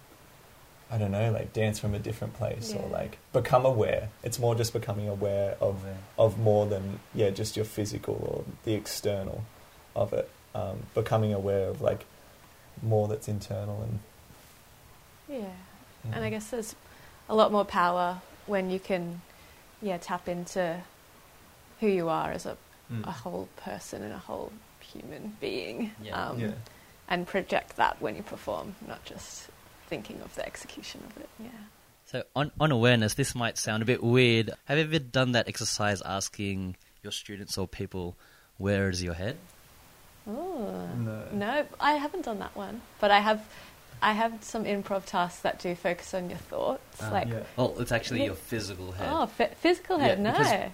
I don't know, like dance from a different place or like become aware. It's more just becoming aware of of more than yeah, just your physical or the external of it. Um, becoming aware of like more that's internal and Yeah. And I guess there's a lot more power when you can, yeah, tap into who you are as a, Mm. a whole person and a whole human being, Yeah. um, yeah. and project that when you perform, not just thinking of the execution of it. Yeah. So on on awareness, this might sound a bit weird. Have you ever done that exercise asking your students or people, "Where is your head?" Oh No. no, I haven't done that one, but I have. I have some improv tasks that do focus on your thoughts, Ah, like yeah. Well, it's actually your physical head. oh, f- physical head. Yeah, no,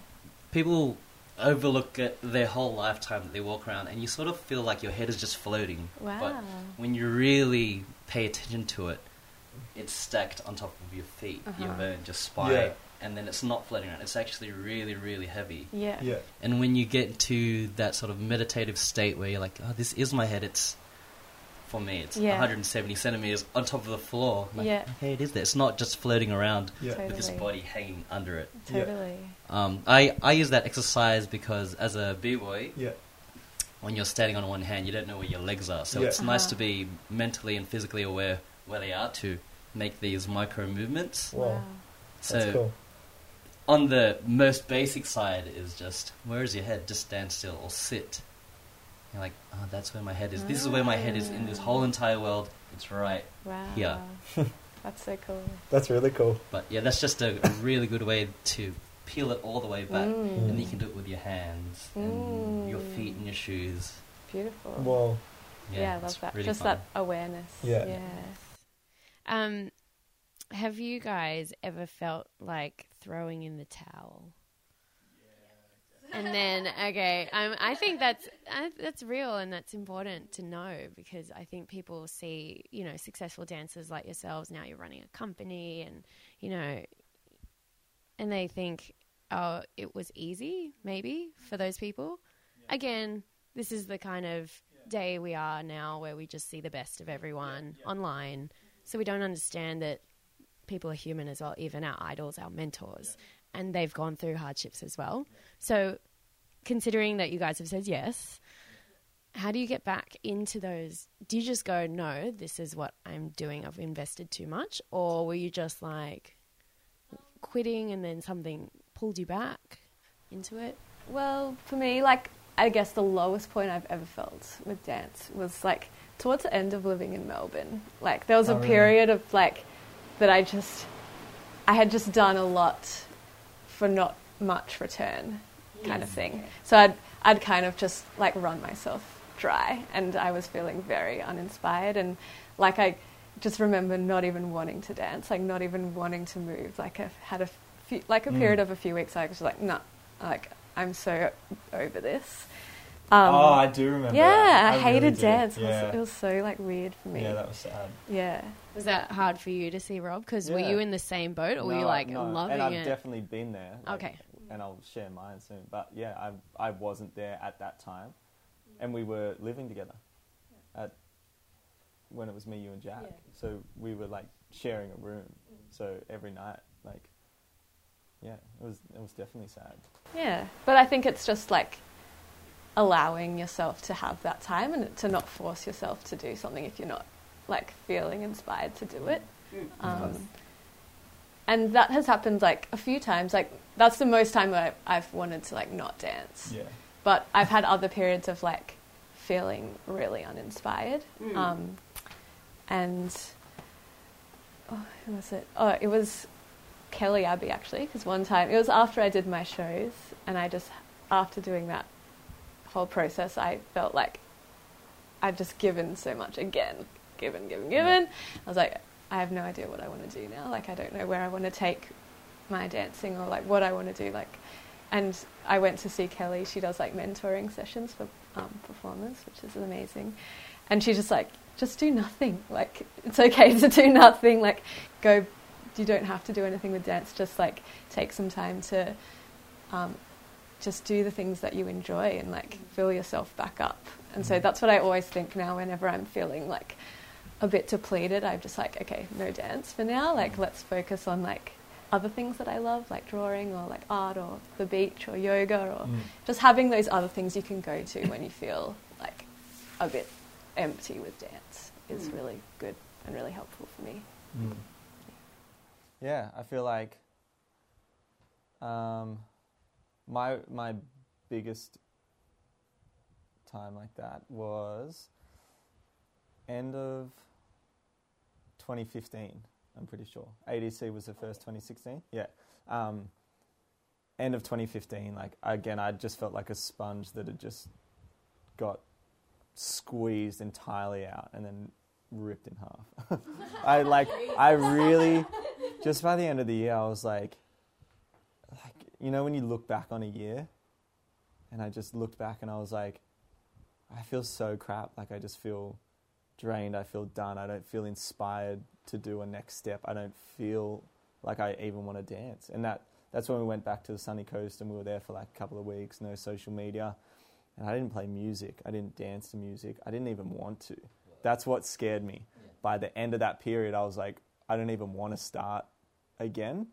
People overlook it their whole lifetime that they walk around, and you sort of feel like your head is just floating. wow. But when you really pay attention to it, it's stacked on top of your feet, your Uh-huh. bone, your spine, Yeah. And then it's not floating around. It's actually really, really heavy. yeah. Yeah. And when you get to that sort of meditative state where you're like, oh, this is my head, it's, for me, it's Yeah. 170 centimeters on top of the floor. Like, Yeah. okay, it is there. It's not just floating around Yeah. Totally. with this body hanging under it. Yeah. Totally. Um, I, I use that exercise because as a b-boy, Yeah. when you're standing on one hand, you don't know where your legs are. So Yeah. it's nice Uh-huh. to be mentally and physically aware where they are to make these micro movements. Wow. So That's cool. On the most basic side is just where is your head? Just stand still or sit. You're like, oh, that's where my head is. This is where my head is in this whole entire world. It's right. Wow. Yeah. That's so cool. That's really cool. But yeah, that's just a, a really good way to peel it all the way back. Mm. And then you can do it with your hands and your Mm. feet and your shoes. Beautiful. Well, Yeah, yeah, I love that. really Just fun. that awareness. Yeah. Yeah. Um, have you guys ever felt like throwing in the towel? And then, okay, um, I think that's I, that's real and that's important to know because I think people see, you know, successful dancers like yourselves. Now you're running a company, and you know, and they think, oh, it was easy, maybe for those people. Again, this is the kind of day we are now, where we just see the best of everyone online, so we don't understand that people are human as well, even our idols, our mentors, and they've gone through hardships as well. So, considering that you guys have said yes, how do you get back into those? Do you just go, no, this is what I'm doing, I've invested too much? Or were you just like quitting and then something pulled you back into it? Well, for me, like, I guess the lowest point I've ever felt with dance was like towards the end of living in Melbourne. Like, there was Oh, a really? period of like that I just, I had just done a lot for not much return kind of thing. So I'd, I'd kind of just like run myself dry and I was feeling very uninspired and like I just remember not even wanting to dance, like not even wanting to move. Like I had a few, like a Mm. period of a few weeks I was like, nah, like I'm so over this. Um, oh, I do remember. yeah. I, really hated do. dance. It, was, it was so like weird for me. yeah, that was sad. yeah. Was that hard for you to see, Rob? Because were Yeah. you in the same boat or were you No, like no. loving and I've it? definitely been there. like, Okay. And I'll share mine soon. But yeah, I I wasn't there at that time, and we were living together, at when it was me, you, and Jack. Yeah. So we were like sharing a room. Mm. So every night, like, yeah, it was it was definitely sad. Yeah, but I think it's just like allowing yourself to have that time and to not force yourself to do something if you're not like feeling inspired to do it. Mm. Um, and that has happened like a few times. Like that's the most time I, I've wanted to like not dance. Yeah. But I've had other periods of like feeling really uninspired. Mm. Um, and oh, who was it? Oh, it was Kelly Abbey actually. Because one time it was after I did my shows, and I just after doing that whole process, I felt like I'd just given so much again, given, given, given. I was like, I have no idea what I want to do now. Like, I don't know where I want to take my dancing or like what I want to do. Like, and I went to see Kelly. She does like mentoring sessions for um, performers, which is amazing. And she's just like, just do nothing. Like, it's okay to do nothing. Like, go. You don't have to do anything with dance. Just like take some time to um, just do the things that you enjoy and like fill yourself back up. And so Mhm. that's what I always think now whenever I'm feeling like a bit depleted, I'm just like, okay, no dance for now. Like, let's focus on like other things that I love, like drawing or like art or the beach or yoga or Mm. just having those other things you can go to when you feel like a bit empty with dance is Mm. really good and really helpful for me. Mm. Yeah, I feel like um, my my biggest time like that was end of 2015. I'm pretty sure ADC was the first 2016. Yeah, um, end of 2015. Like again, I just felt like a sponge that had just got squeezed entirely out and then ripped in half. I like I really just by the end of the year I was like like you know when you look back on a year and I just looked back and I was like I feel so crap like I just feel drained I feel done. I don't feel inspired to do a next step. I don't feel like I even want to dance. And that that's when we went back to the sunny coast and we were there for like a couple of weeks no social media. And I didn't play music. I didn't dance to music. I didn't even want to. That's what scared me. By the end of that period, I was like, I don't even want to start again.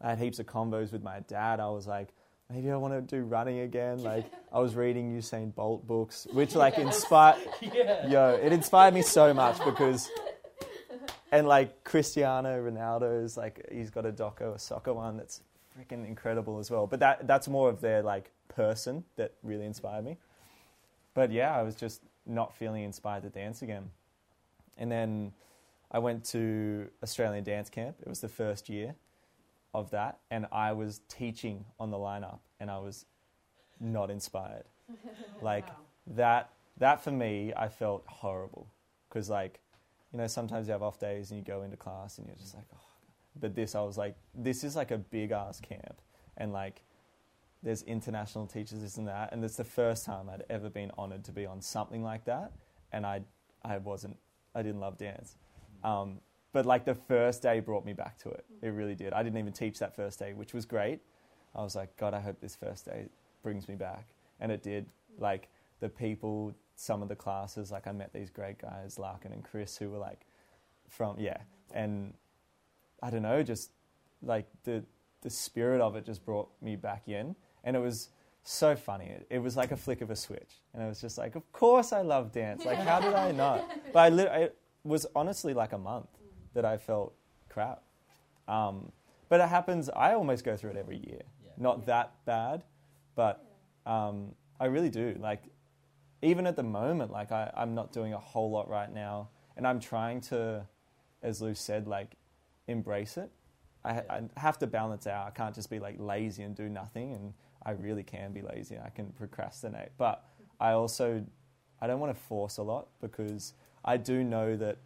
I had heaps of combos with my dad. I was like, maybe I want to do running again. Like, I was reading Usain Bolt books, which like inspired, yeah. yo, it inspired me so much because, and like Cristiano Ronaldo's like, he's got a doco, a soccer one that's freaking incredible as well. But that that's more of their like person that really inspired me. But yeah, I was just not feeling inspired to dance again. And then I went to Australian Dance Camp. It was the first year of that, and I was teaching on the lineup, and I was not inspired. Like that, that for me, I felt horrible because, like, you know, sometimes you have off days and you go into class and you're just like, oh. But this, I was like, this is like a big ass camp, and like, there's international teachers, this and that, and it's the first time I'd ever been honoured to be on something like that, and I, I wasn't I didn't love dance. Um, but like the first day brought me back to it. Mm. It really did. I didn't even teach that first day, which was great. I was like, God, I hope this first day brings me back. And it did. Like the people, some of the classes, like I met these great guys, Larkin and Chris, who were like from, yeah. And I don't know, just like the, the spirit of it just brought me back in. And it was so funny. It, it was like a flick of a switch. And I was just like, of course I love dance. Like, how did I not? But I, lit- it was honestly like a month that I felt crap. Um, but it happens, I almost go through it every year. Yeah. Not that bad, but um, I really do. Like, even at the moment, like, I, I'm not doing a whole lot right now. And I'm trying to, as Lou said, like, embrace it. I, ha- I have to balance out. I can't just be like lazy and do nothing. And I really can be lazy. I can procrastinate, but I also I don't want to force a lot because I do know that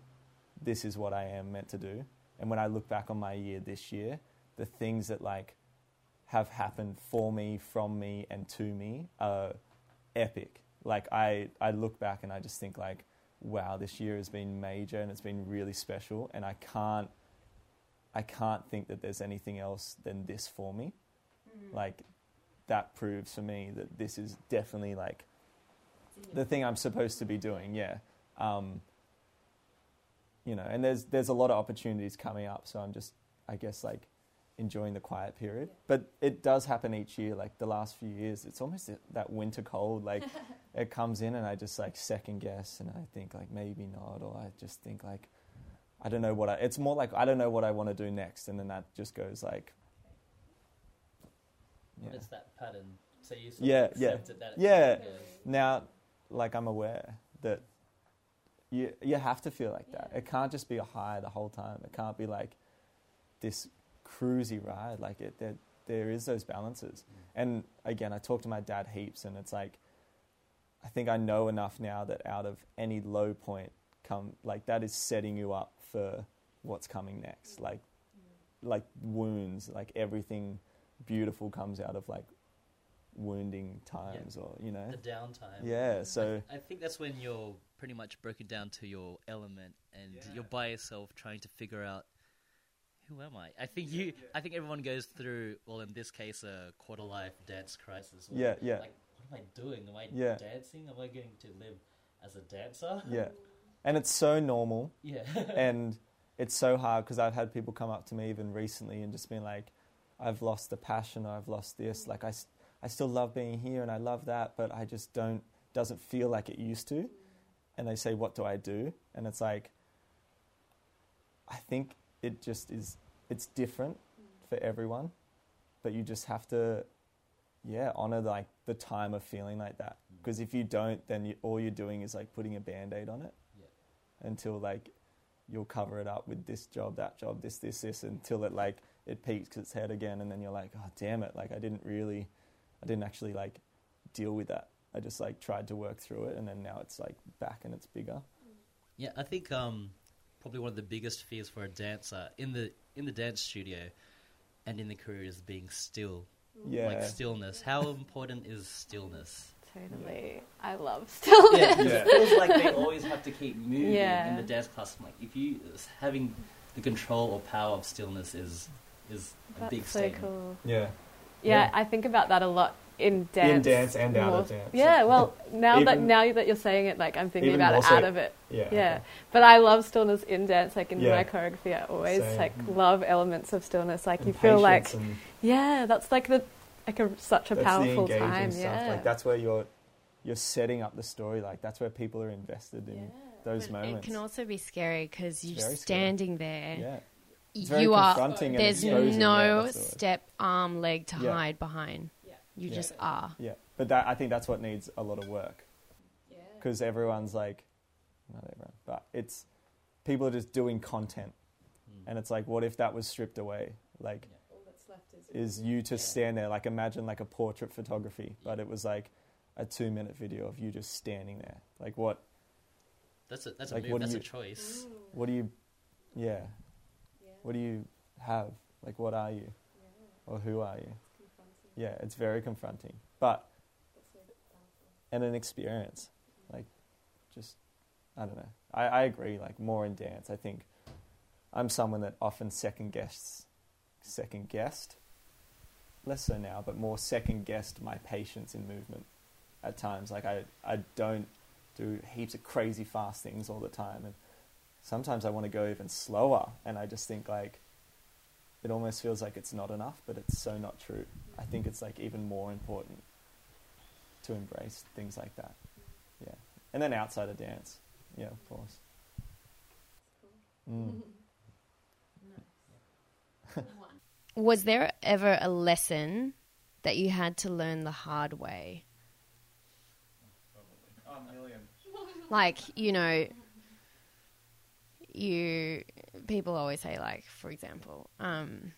this is what I am meant to do. And when I look back on my year this year, the things that like have happened for me, from me, and to me are epic. Like I I look back and I just think like, wow, this year has been major and it's been really special, and I can't I can't think that there's anything else than this for me. Like that proves for me that this is definitely like the thing I'm supposed to be doing. Yeah, um, you know, and there's there's a lot of opportunities coming up, so I'm just I guess like enjoying the quiet period. But it does happen each year. Like the last few years, it's almost that winter cold. Like it comes in and I just like second guess and I think like maybe not or I just think like I don't know what I it's more like I don't know what I want to do next and then that just goes like yeah. It's that pattern. So you sort Yeah, of yeah. accepted that. Yeah. now like I'm aware that you you have to feel like that. It can't just be a high the whole time. It can't be like this cruisy ride. Like it there there is those balances. Mm. And again, I talk to my dad heaps and it's like I think I know enough now that out of any low point come like that is setting you up for what's coming next. Like like wounds, like everything beautiful comes out of like wounding times or you know. The downtime. Yeah, so I think that's when you're pretty much broken down to your element and Yeah. you're by yourself trying to figure out who am I? I think you I think everyone goes through well in this case a quarter life dance crisis. where, Yeah, yeah. Like what am I doing? Am I Yeah. dancing? Am I getting to live as a dancer? yeah. And it's so normal Yeah. and it's so hard because I've had people come up to me even recently and just been like, I've lost the passion, or I've lost this. Like I, s- I still love being here and I love that, but I just don't doesn't feel like it used to. And they say, what do I do? And it's like, I think it just is. It's different for everyone, but you just have to, yeah, honor like the time of feeling like that. Mm. Because if you don't, then you, all you're doing is like putting a band aid on it Yeah. until like you'll cover it up with this job, that job, this, this, this, until it like it peaks its head again, and then you're like, oh damn it, like I didn't really, I didn't actually like deal with that. I just like tried to work through it, and then now it's like back and it's bigger. Yeah, I think um, probably one of the biggest fears for a dancer in the in the dance studio and in the career is being still, Yeah, like stillness. How important is stillness? Totally. I love stillness. Yeah, it feels like they always have to keep moving Yeah. in the dance class. I'm like, if you having the control or power of stillness is is a That's big so statement. cool. yeah, Yeah, Yeah. I think about that a lot in dance. In dance and out of dance. Yeah, well, now that now that you're saying it, like I'm thinking about more it so- out of it. yeah, Yeah, but I love stillness in dance. Like in Yeah. my choreography, I always Same. like love elements of stillness. Like And you feel like, and yeah, that's like the like a such a that's powerful the engaging time. stuff. Yeah, Like that's where you're you're setting up the story. Like that's where people are invested in those But moments. It can also be scary because you're very scary. standing there. yeah, It's very You are. and There's exposing, no that's step, arm, leg to Yeah. hide behind. Yeah. You Yeah. just are. Yeah, but that I think that's what needs a lot of work Yeah. because everyone's like, not everyone, but it's people are just doing content, Mm. and it's like, what if that was stripped away? Like, All that's left is. is you to Yeah. stand there? Like, imagine like a portrait photography, but it was like a two-minute video of you just standing there. Like, what? That's a that's a Like, move. what do That's a choice. What do you? Yeah, Yeah. What do you have? Like, what are you, or who are you? It's confronting. Yeah, it's very confronting, but But so powerful. and an experience. Mm-hmm. Like, just, I don't know. I, I agree, like, more in dance. I think I'm someone that often second guesses, second guessed, less so now, but more second guessed my patience in movement at times. Like, I, I don't do heaps of crazy fast things all the time. And sometimes I want to go even slower. And I just think, like, it almost feels like it's not enough, but it's so not true. I think it's, like, even more important to embrace things like that. Yeah. And then outside of dance. Yeah, of course. Mm. Was there ever a lesson that you had to learn the hard way? Like, you know, you people always say like, for example, um,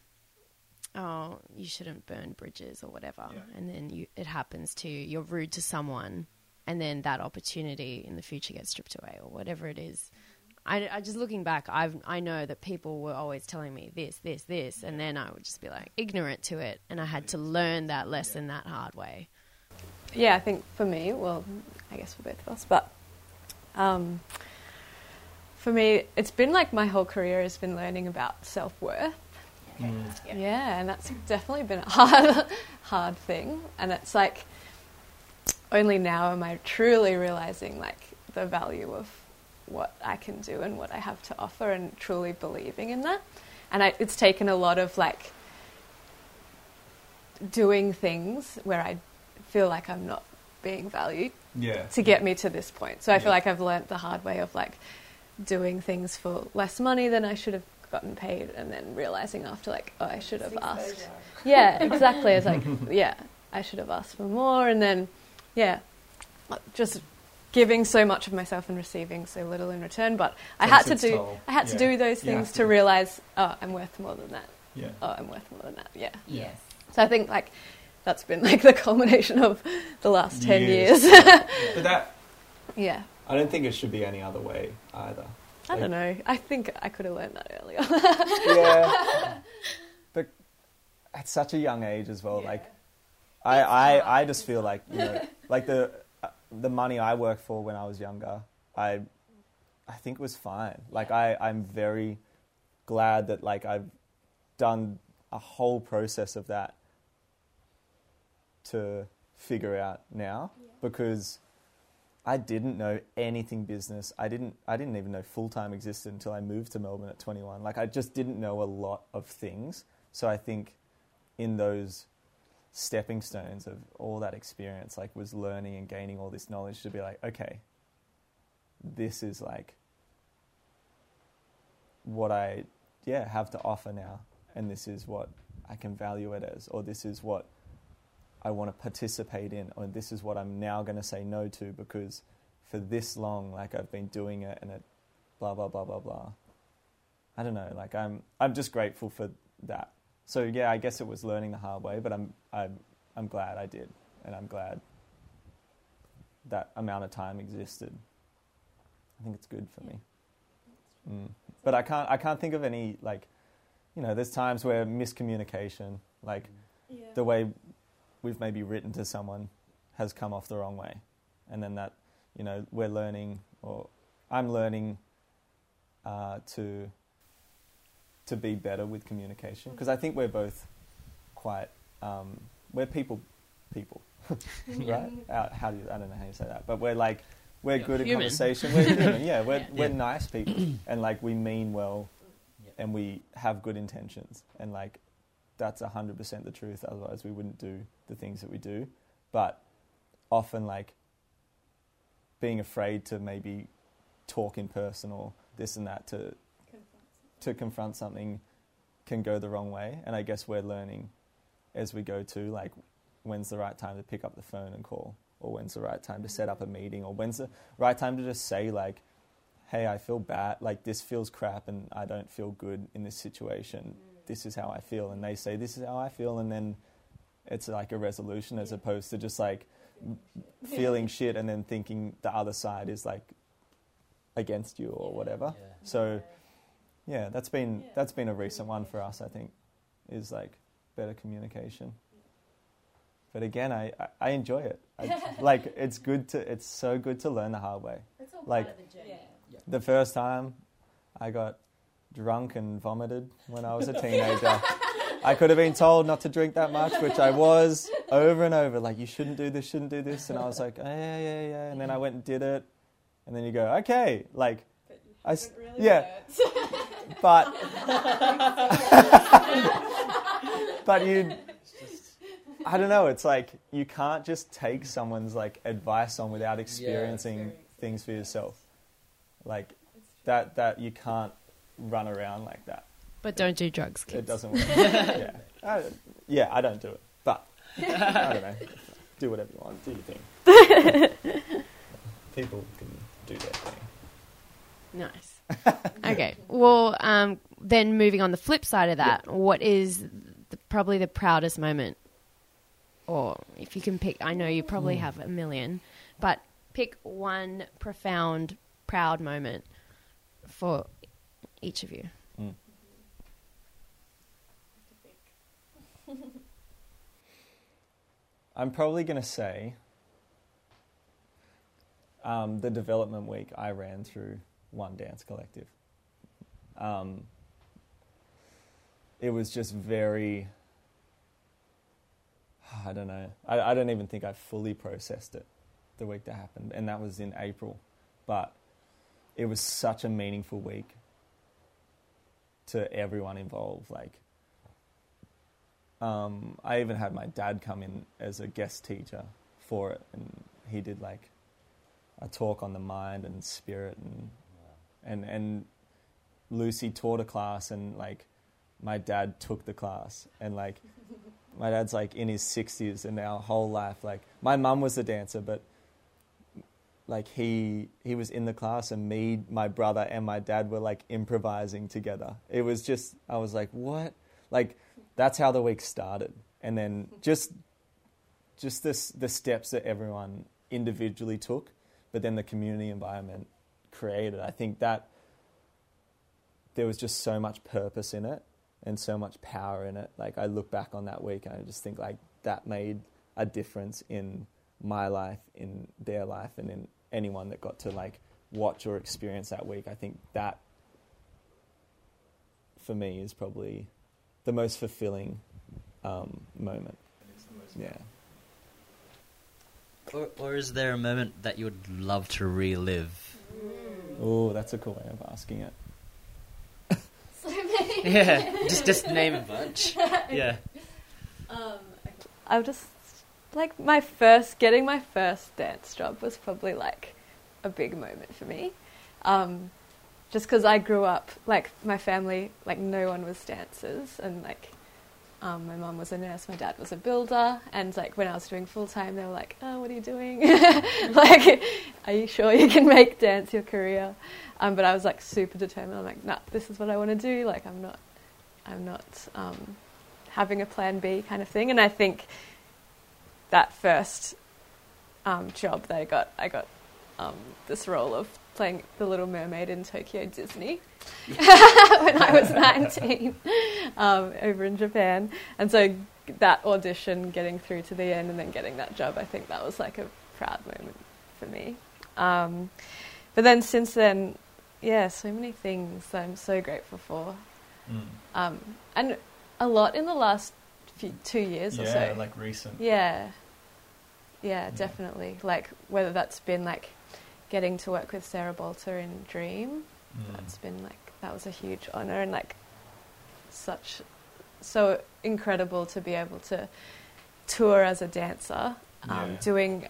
oh, you shouldn't burn bridges or whatever, Yeah. and then you it happens to you, you're rude to someone, and then that opportunity in the future gets stripped away or whatever it is. I, I just looking back, I've, I know that people were always telling me this, this, this, and then I would just be like ignorant to it, and I had to learn that lesson that hard way. yeah. I think for me, well, I guess for both of us, but um, for me, it's been like my whole career has been learning about self worth. Mm. Yeah. and that's definitely been a hard, hard thing. And it's like only now am I truly realizing like the value of what I can do and what I have to offer, and truly believing in that. And I, it's taken a lot of like doing things where I feel like I'm not being valued Yeah. to get me to this point. So I feel like I've learnt the hard way of like doing things for less money than I should have gotten paid, and then realizing after like, oh, I should have asked. Yeah, exactly. It's like, yeah, I should have asked for more, and then, yeah, just giving so much of myself and receiving so little in return. But I had to do, toll. I had to do those things to. to realize, oh, I'm worth more than that. Yeah. Oh, I'm worth more than that. Yeah. Yes. So I think like that's been like the culmination of the last ten Years. years. But that yeah. I don't think it should be any other way either. I don't know. I think I could have learned that earlier. yeah. But at such a young age as well, like I, I, I just feel like you know, like the uh, the money I worked for when I was younger, I I think was fine. Like I, I'm very glad that like I've done a whole process of that to figure out now because I didn't know anything business. I didn't I didn't even know full time existed until I moved to Melbourne at 21. Like I just didn't know a lot of things. So I think in those stepping stones of all that experience like was learning and gaining all this knowledge to be like okay this is like what I yeah have to offer now and this is what I can value it as or this is what I want to participate in or this is what I'm now going to say no to because for this long like I've been doing it and it blah blah blah blah blah. I don't know like I'm I'm just grateful for that. So yeah I guess it was learning the hard way but I'm I'm I'm glad I did and I'm glad that amount of time existed. I think it's good for me. Mm. but I can't I can't think of any like you know there's times where miscommunication like the way we've maybe written to someone has come off the wrong way. And then that you know we're learning or i'm learning uh, to to be better with communication. Because i think we're both quite um, we're people people right? Uh, how do you i don't know how you say that but we're like we're Yeah. good at conversation. We're human. Yeah we're, Yeah. we're nice people. And like we mean well Yeah. and we have good intentions. And like that's 100% the truth otherwise we wouldn't do the things that we do. But often like being afraid to maybe talk in person or this and that to to confront something can go the wrong way. And i guess we're learning as we go to like when's the right time to pick up the phone and call? Or when's the right time to set up a meeting? Or when's the right time to just say like hey i feel bad. Like this feels crap and i don't feel good in this situation mm. This is how i feel and they say this is how i feel and then it's like a resolution as opposed to just like m- feeling shit and then thinking the other side is like against you or whatever. Yeah. so yeah. that's been that's been a recent one for us i think is like better communication. But again i i, I enjoy it. I, like it's good to it's so good to learn the hard way. It's all Like- part of the journey. the first time I got drunk and vomited when I was a teenager. I could have been told not to drink that much, which I was over and over. Like, you shouldn't do this, shouldn't do this. And I was like, oh, yeah, yeah, yeah. And then I went and did it. And then you go, okay. Like, I, s- yeah. But, but you, I don't know. It's like you can't just take someone's like advice on without experiencing things for yourself. Like that, that you can't run around like that. But don't do drugs, It doesn't work. yeah. I, yeah, I don't do it. But I don't know. Do whatever you want. Do your thing. People can do their thing. Nice. okay. Well, um, then moving on the flip side of that, what is the, probably the proudest moment? Or if you can pick, I know you probably have a million, but pick one profound, proud moment for each of you. Mm. I'm probably going to say um, the development week I ran through One Dance Collective. Um, it was just very, I don't know, I, I don't even think I fully processed it the week that happened, and that was in April. But it was such a meaningful week to everyone involved. Like, um, I even had my dad come in as a guest teacher for it, and he did like a talk on the mind and spirit and and and Lucy taught a class and like my dad took the class and like my dad's like in his 60s and our whole life like my mum was a dancer but like he he was in the class and me my brother and my dad were like improvising together. It was just i was like what? Like that's how the week started. And then just just this the steps that everyone individually took but then the community environment created. I think that there was just so much purpose in it and so much power in it. Like i look back on that week and i just think like that made a difference in my life in their life and in anyone that got to like watch or experience that week i think that for me is probably the most fulfilling um, moment yeah Or, or is there a moment that you would love to relive? oh that's a cool way of asking it yeah, just just name a bunch. Yeah. Um, I would just like my first getting my first dance job was probably like a big moment for me. Um, just because I grew up like my family, like no one was dancers, and like um, my mum was a nurse, my dad was a builder, and like when I was doing full time, they were like, "Oh, what are you doing? like, are you sure you can make dance your career?" Um, but I was like super determined. I'm like, "Nah, this is what I want to do." Like, I'm not, I'm not um, having a plan B kind of thing. And I think that first um, job that I got, I got um, this role of playing the Little Mermaid in Tokyo Disney when I was 19 um, over in Japan. And so that audition, getting through to the end and then getting that job, I think that was like a proud moment for me. Um, but then since then, yeah, so many things that I'm so grateful for. Um, and a lot in the last few, two years or so. Yeah, like recent Yeah. Yeah, definitely. Like whether that's been like getting to work with Sarah Bolter in Dream, that's been like that was a huge honor and like such so incredible to be able to tour as a dancer, um, Yeah. doing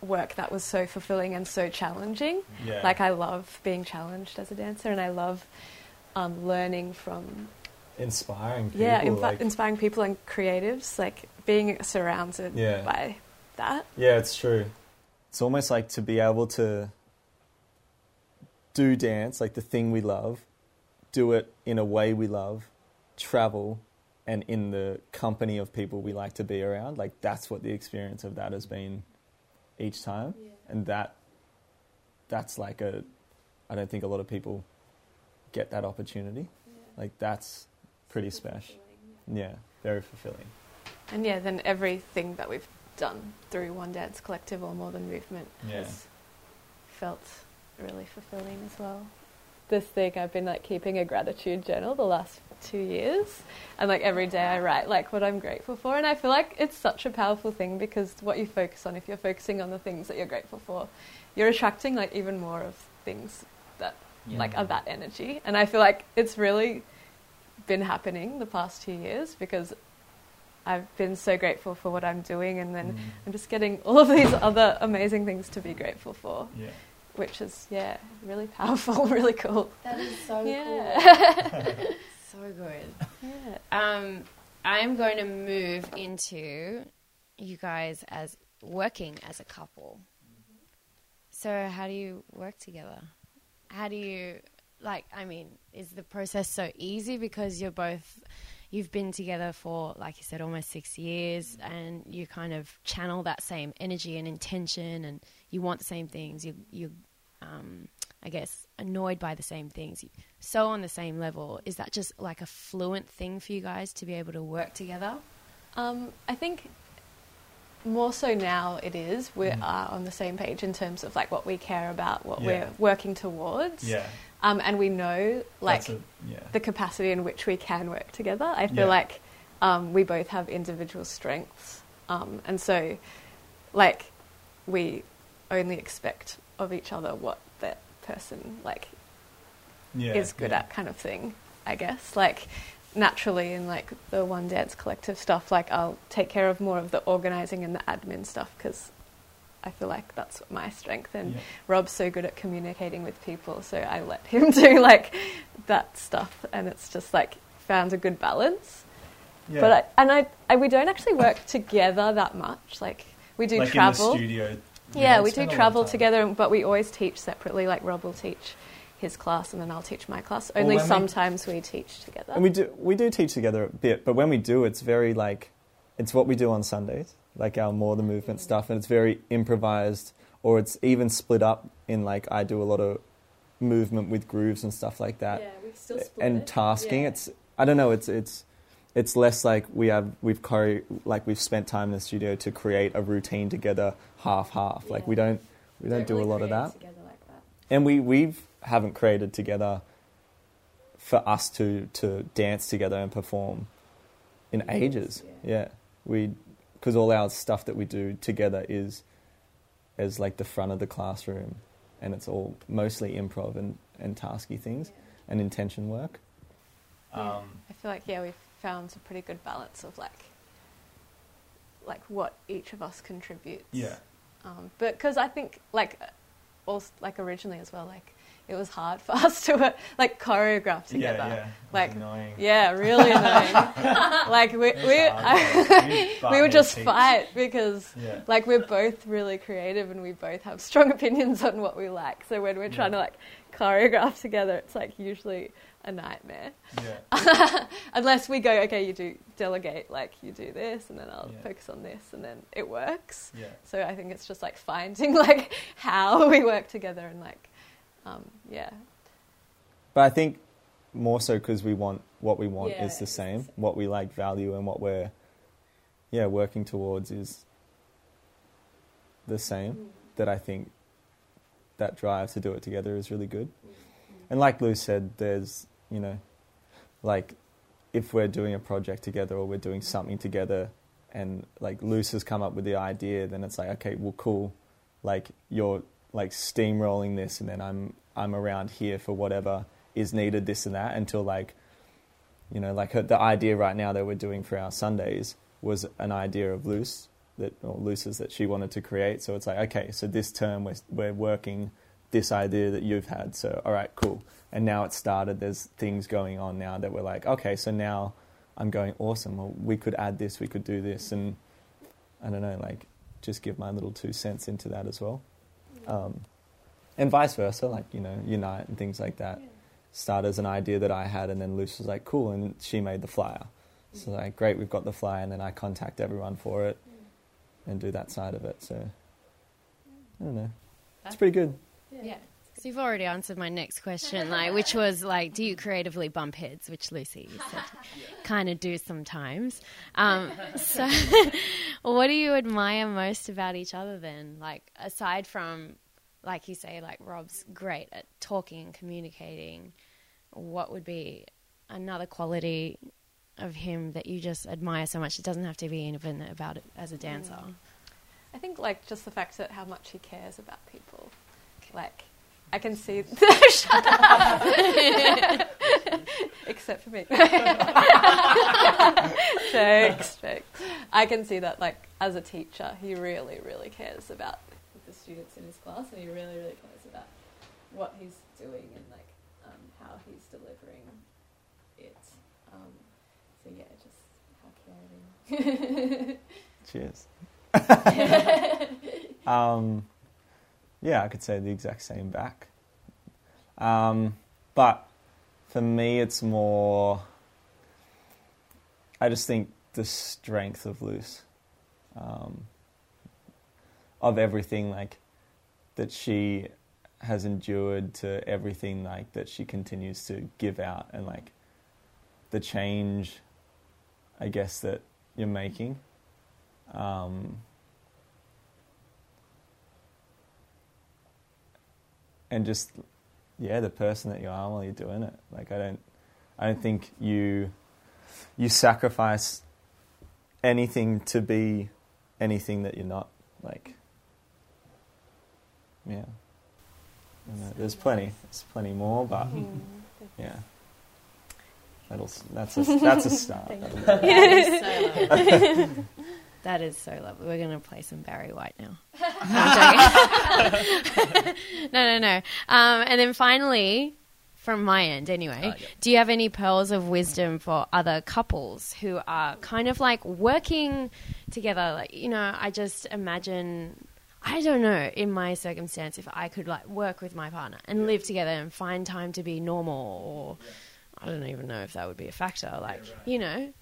work that was so fulfilling and so challenging. yeah Like I love being challenged as a dancer, and I love um, learning from inspiring people yeah, infi- like, inspiring people and creatives, like being surrounded Yeah. by that. Yeah, it's true. It's almost like to be able to do dance, like the thing we love, do it in a way we love, travel, and in the company of people we like to be around. Like that's what the experience of that has been each time, and that that's like a. I don't think a lot of people get that opportunity. Like that's pretty special. Yeah, very fulfilling. And yeah, then everything that we've done through One Dance Collective or More Than Movement Yeah. has felt really fulfilling as well. This thing I've been like keeping a gratitude journal the last two years, and like every day I write like what I'm grateful for, and I feel like it's such a powerful thing because what you focus on, if you're focusing on the things that you're grateful for, you're attracting like even more of things that like are that energy. And I feel like it's really been happening the past two years because I've been so grateful for what I'm doing, and then I'm just getting all of these other amazing things to be grateful for, Yeah. which is yeah, really powerful, really cool. That is so Yeah. So good. Yeah. Um, I'm going to move into you guys as working as a couple. So, how do you work together? How do you, like, I mean, is the process so easy because you're both, you've been together for, like you said, almost six years and you kind of channel that same energy and intention and you want the same things. You, you, um, I guess, annoyed by the same things. So on the same level. Is that just like a fluent thing for you guys to be able to work together? Um, I think more so now it is we Mm. are on the same page in terms of like what we care about, what Yeah. we're working towards, Yeah. um, and we know like a- yeah. the capacity in which we can work together. I feel Yeah. like um, we both have individual strengths, um, and so like we only expect of each other what that person like is good at, kind of thing. I guess like naturally in like the one dance collective stuff, like I'll take care of more of the organizing and the admin stuff because I feel like that's my strength, and Yeah. Rob's so good at communicating with people, so I let him do like that stuff, and it's just like found a good balance. Yeah. But I, and I, I, we don't actually work together that much. Like we do like travel. in the studio. Yeah, we do spend a lot of travel together, but we always teach separately. Like Rob will teach his class, and then I'll teach my class. Only when we- sometimes we, teach together. And we do we do teach together a bit, but when we do, it's very like it's what we do on Sundays, like our More Than Movement mm-hmm. stuff, and it's very improvised, or it's even split up in like I do a lot of movement with grooves and stuff like that, yeah, we've still split and it. tasking. Yeah. It's I don't know. It's it's it's less like we have we've chore- like we've spent time in the studio to create a routine together, half half. Like we don't we don't, do really a lot of that together like that. and we we've haven't created together for us to to dance together and perform in Years, ages. yeah. Yeah, we because all our stuff that we do together is as like the front of the classroom, and it's all mostly improv and and tasky things and intention work. Yeah. I feel like yeah, we've found a pretty good balance of like like what each of us contributes. Um, but because I think like also like originally as well, like it was hard for us to uh, like choreograph together. Like, annoying. Yeah, really annoying. like we we we would just fight because Yeah. like we're both really creative and we both have strong opinions on what we like. So when we're trying to like choreograph together, it's like usually a nightmare. Yeah. Unless we go, okay, you do delegate, like you do this, and then I'll Yeah. focus on this, and then it works. Yeah. So I think it's just like finding like how we work together and like, um, yeah, But I think more so because we want what we want Yeah, is the same. What we like value and what we're yeah working towards is the same. Mm. That I think that drive to do it together is really good. And like Lou said, there's you know, like if we're doing a project together or we're doing something together, and like Luce has come up with the idea, then it's like okay, well, cool. Like you're like steamrolling this, and then I'm I'm around here for whatever is needed, this and that, until like, you know, like the idea right now that we're doing for our Sundays was an idea of Luce that or Luce's that she wanted to create. So it's like okay, so this term we're we're working this idea that you've had. So all right, cool. And now it's started. There's things going on now that we're like okay, so now I'm going awesome. Well, we could add this, we could do this, and I don't know, like just give my little two cents into that as well. Um, and vice versa, like you know, unite and things like that. Start as an idea that I had, and then Luce was like, "Cool," and she made the flyer. So like, great, we've got the flyer, and then I contact everyone for it, and do that side of it. So I don't know, it's pretty good. Yeah. So you've already answered my next question, like which was like, do you creatively bump heads? Which Lucy said, kind of do sometimes. Um, so, what do you admire most about each other then? Like aside from, like you say, like Rob's great at talking and communicating. What would be another quality of him that you just admire so much? It doesn't have to be even about it as a dancer. I think like just the fact that how much he cares about people, like I can see. Shut up. Except for me. jokes, jokes. I can see that like as a teacher, he really, really cares about. the students in his class, and he really, really cares about what he's doing and like um, how he's delivering it. Um, so yeah, just how caring. Cheers. um, yeah, I could say the exact same back. Um, but for me, it's more. I just think the strength of Luce, um, of everything like that she has endured to everything like that she continues to give out and like the change, I guess that you're making. Um, and just yeah, the person that you are while you're doing it. Like I don't, I don't think you you sacrifice anything to be anything that you're not. Like yeah, I know, there's plenty, there's plenty more, but mm-hmm. yeah. That'll, that's a, that's a start. Thank That is so lovely. That is so lovely. We're going to play some Barry White now. No, no, no. Um, and then finally, from my end anyway, yeah. do you have any pearls of wisdom for other couples who are kind of like working together? Like, you know, I just imagine. I don't know in my circumstance if I could like work with my partner and live together and find time to be normal or I don't even know if that would be a factor like you know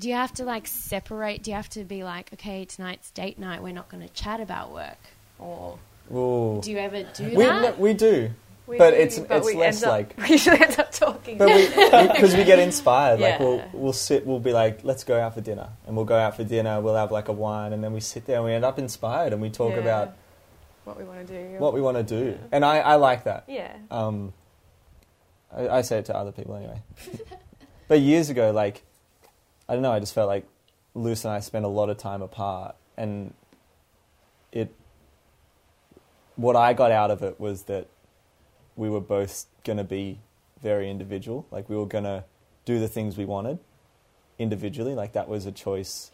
do you have to like separate do you have to be like okay tonight's date night we're not going to chat about work or Ooh. do you ever do we, that no, we do, We But do, it's- but it's less up, like- we usually end up talking. but we because we, get inspired. Like we'll we'll sit, we'll be like, let's go out for dinner, and we'll go out for dinner. We'll have like a wine, and then we sit there and we end up inspired, and we talk Yeah. about what we want to do. what we want to do, Yeah. and I I like that. Yeah. Um, I, I say it to other people anyway. but years ago, like, I don't know, I just felt like Luce and I spent a lot of time apart, and it. What I got out of it was that we were both going to be very individual. Like, we were going to do the things we wanted individually. Like, that was a choice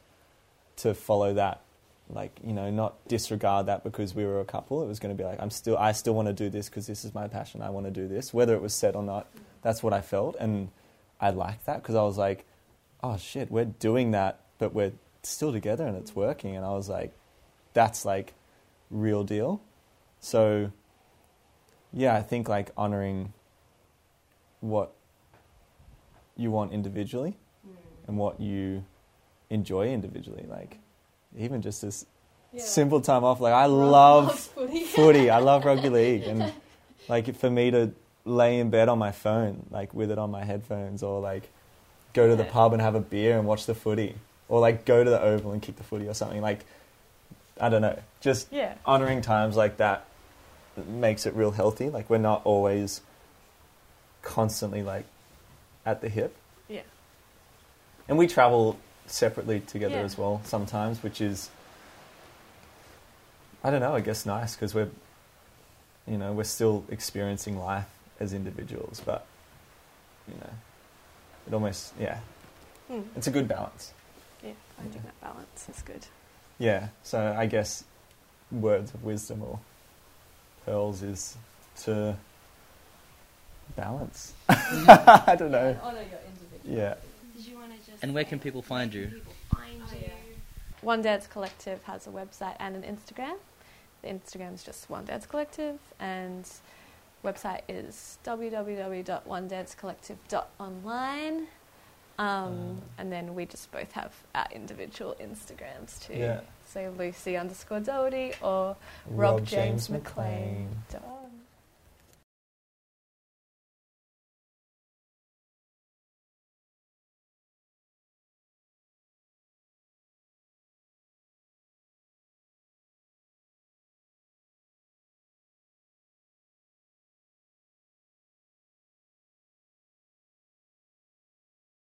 to follow that like you know not disregard that because we were a couple it was going to be like i'm still i still want to do this because this is my passion i want to do this whether it was said or not that's what i felt and i liked that because i was like oh shit we're doing that but we're still together and it's working. And i was like that's like real deal. So yeah i think like honoring what you want individually mm. and what you enjoy individually. Like even just this simple time off. Like i love footy. footy. I love rugby league. And like for me to lay in bed on my phone like with it on my headphones or like go to the pub and have a beer and watch the footy. Or like go to the oval and kick the footy or something. Like i don't know. Just Yeah. honoring times like that makes it real healthy. Like we're not always constantly like at the hip. Yeah. and we travel separately together Yeah. as well sometimes, which is, I don't know, I guess nice because we're, you know, we're still experiencing life as individuals, but, you know, it almost, yeah, Hmm. it's a good balance. Yeah. Finding that balance is good. Yeah, so I guess words of wisdom or pearls is to balance. I don't know. Honor your individuality. Yeah. Did you just And where can people find you? people find Oh, you yeah. One Dance Collective has a website and an Instagram. The Instagram is just One Dance Collective, and website is www.onedancecollective.online. Um, and then we just both have our individual Instagrams too. Yeah. So Lucy underscore Doherty or Rob Rob, James James, McLean. McLean.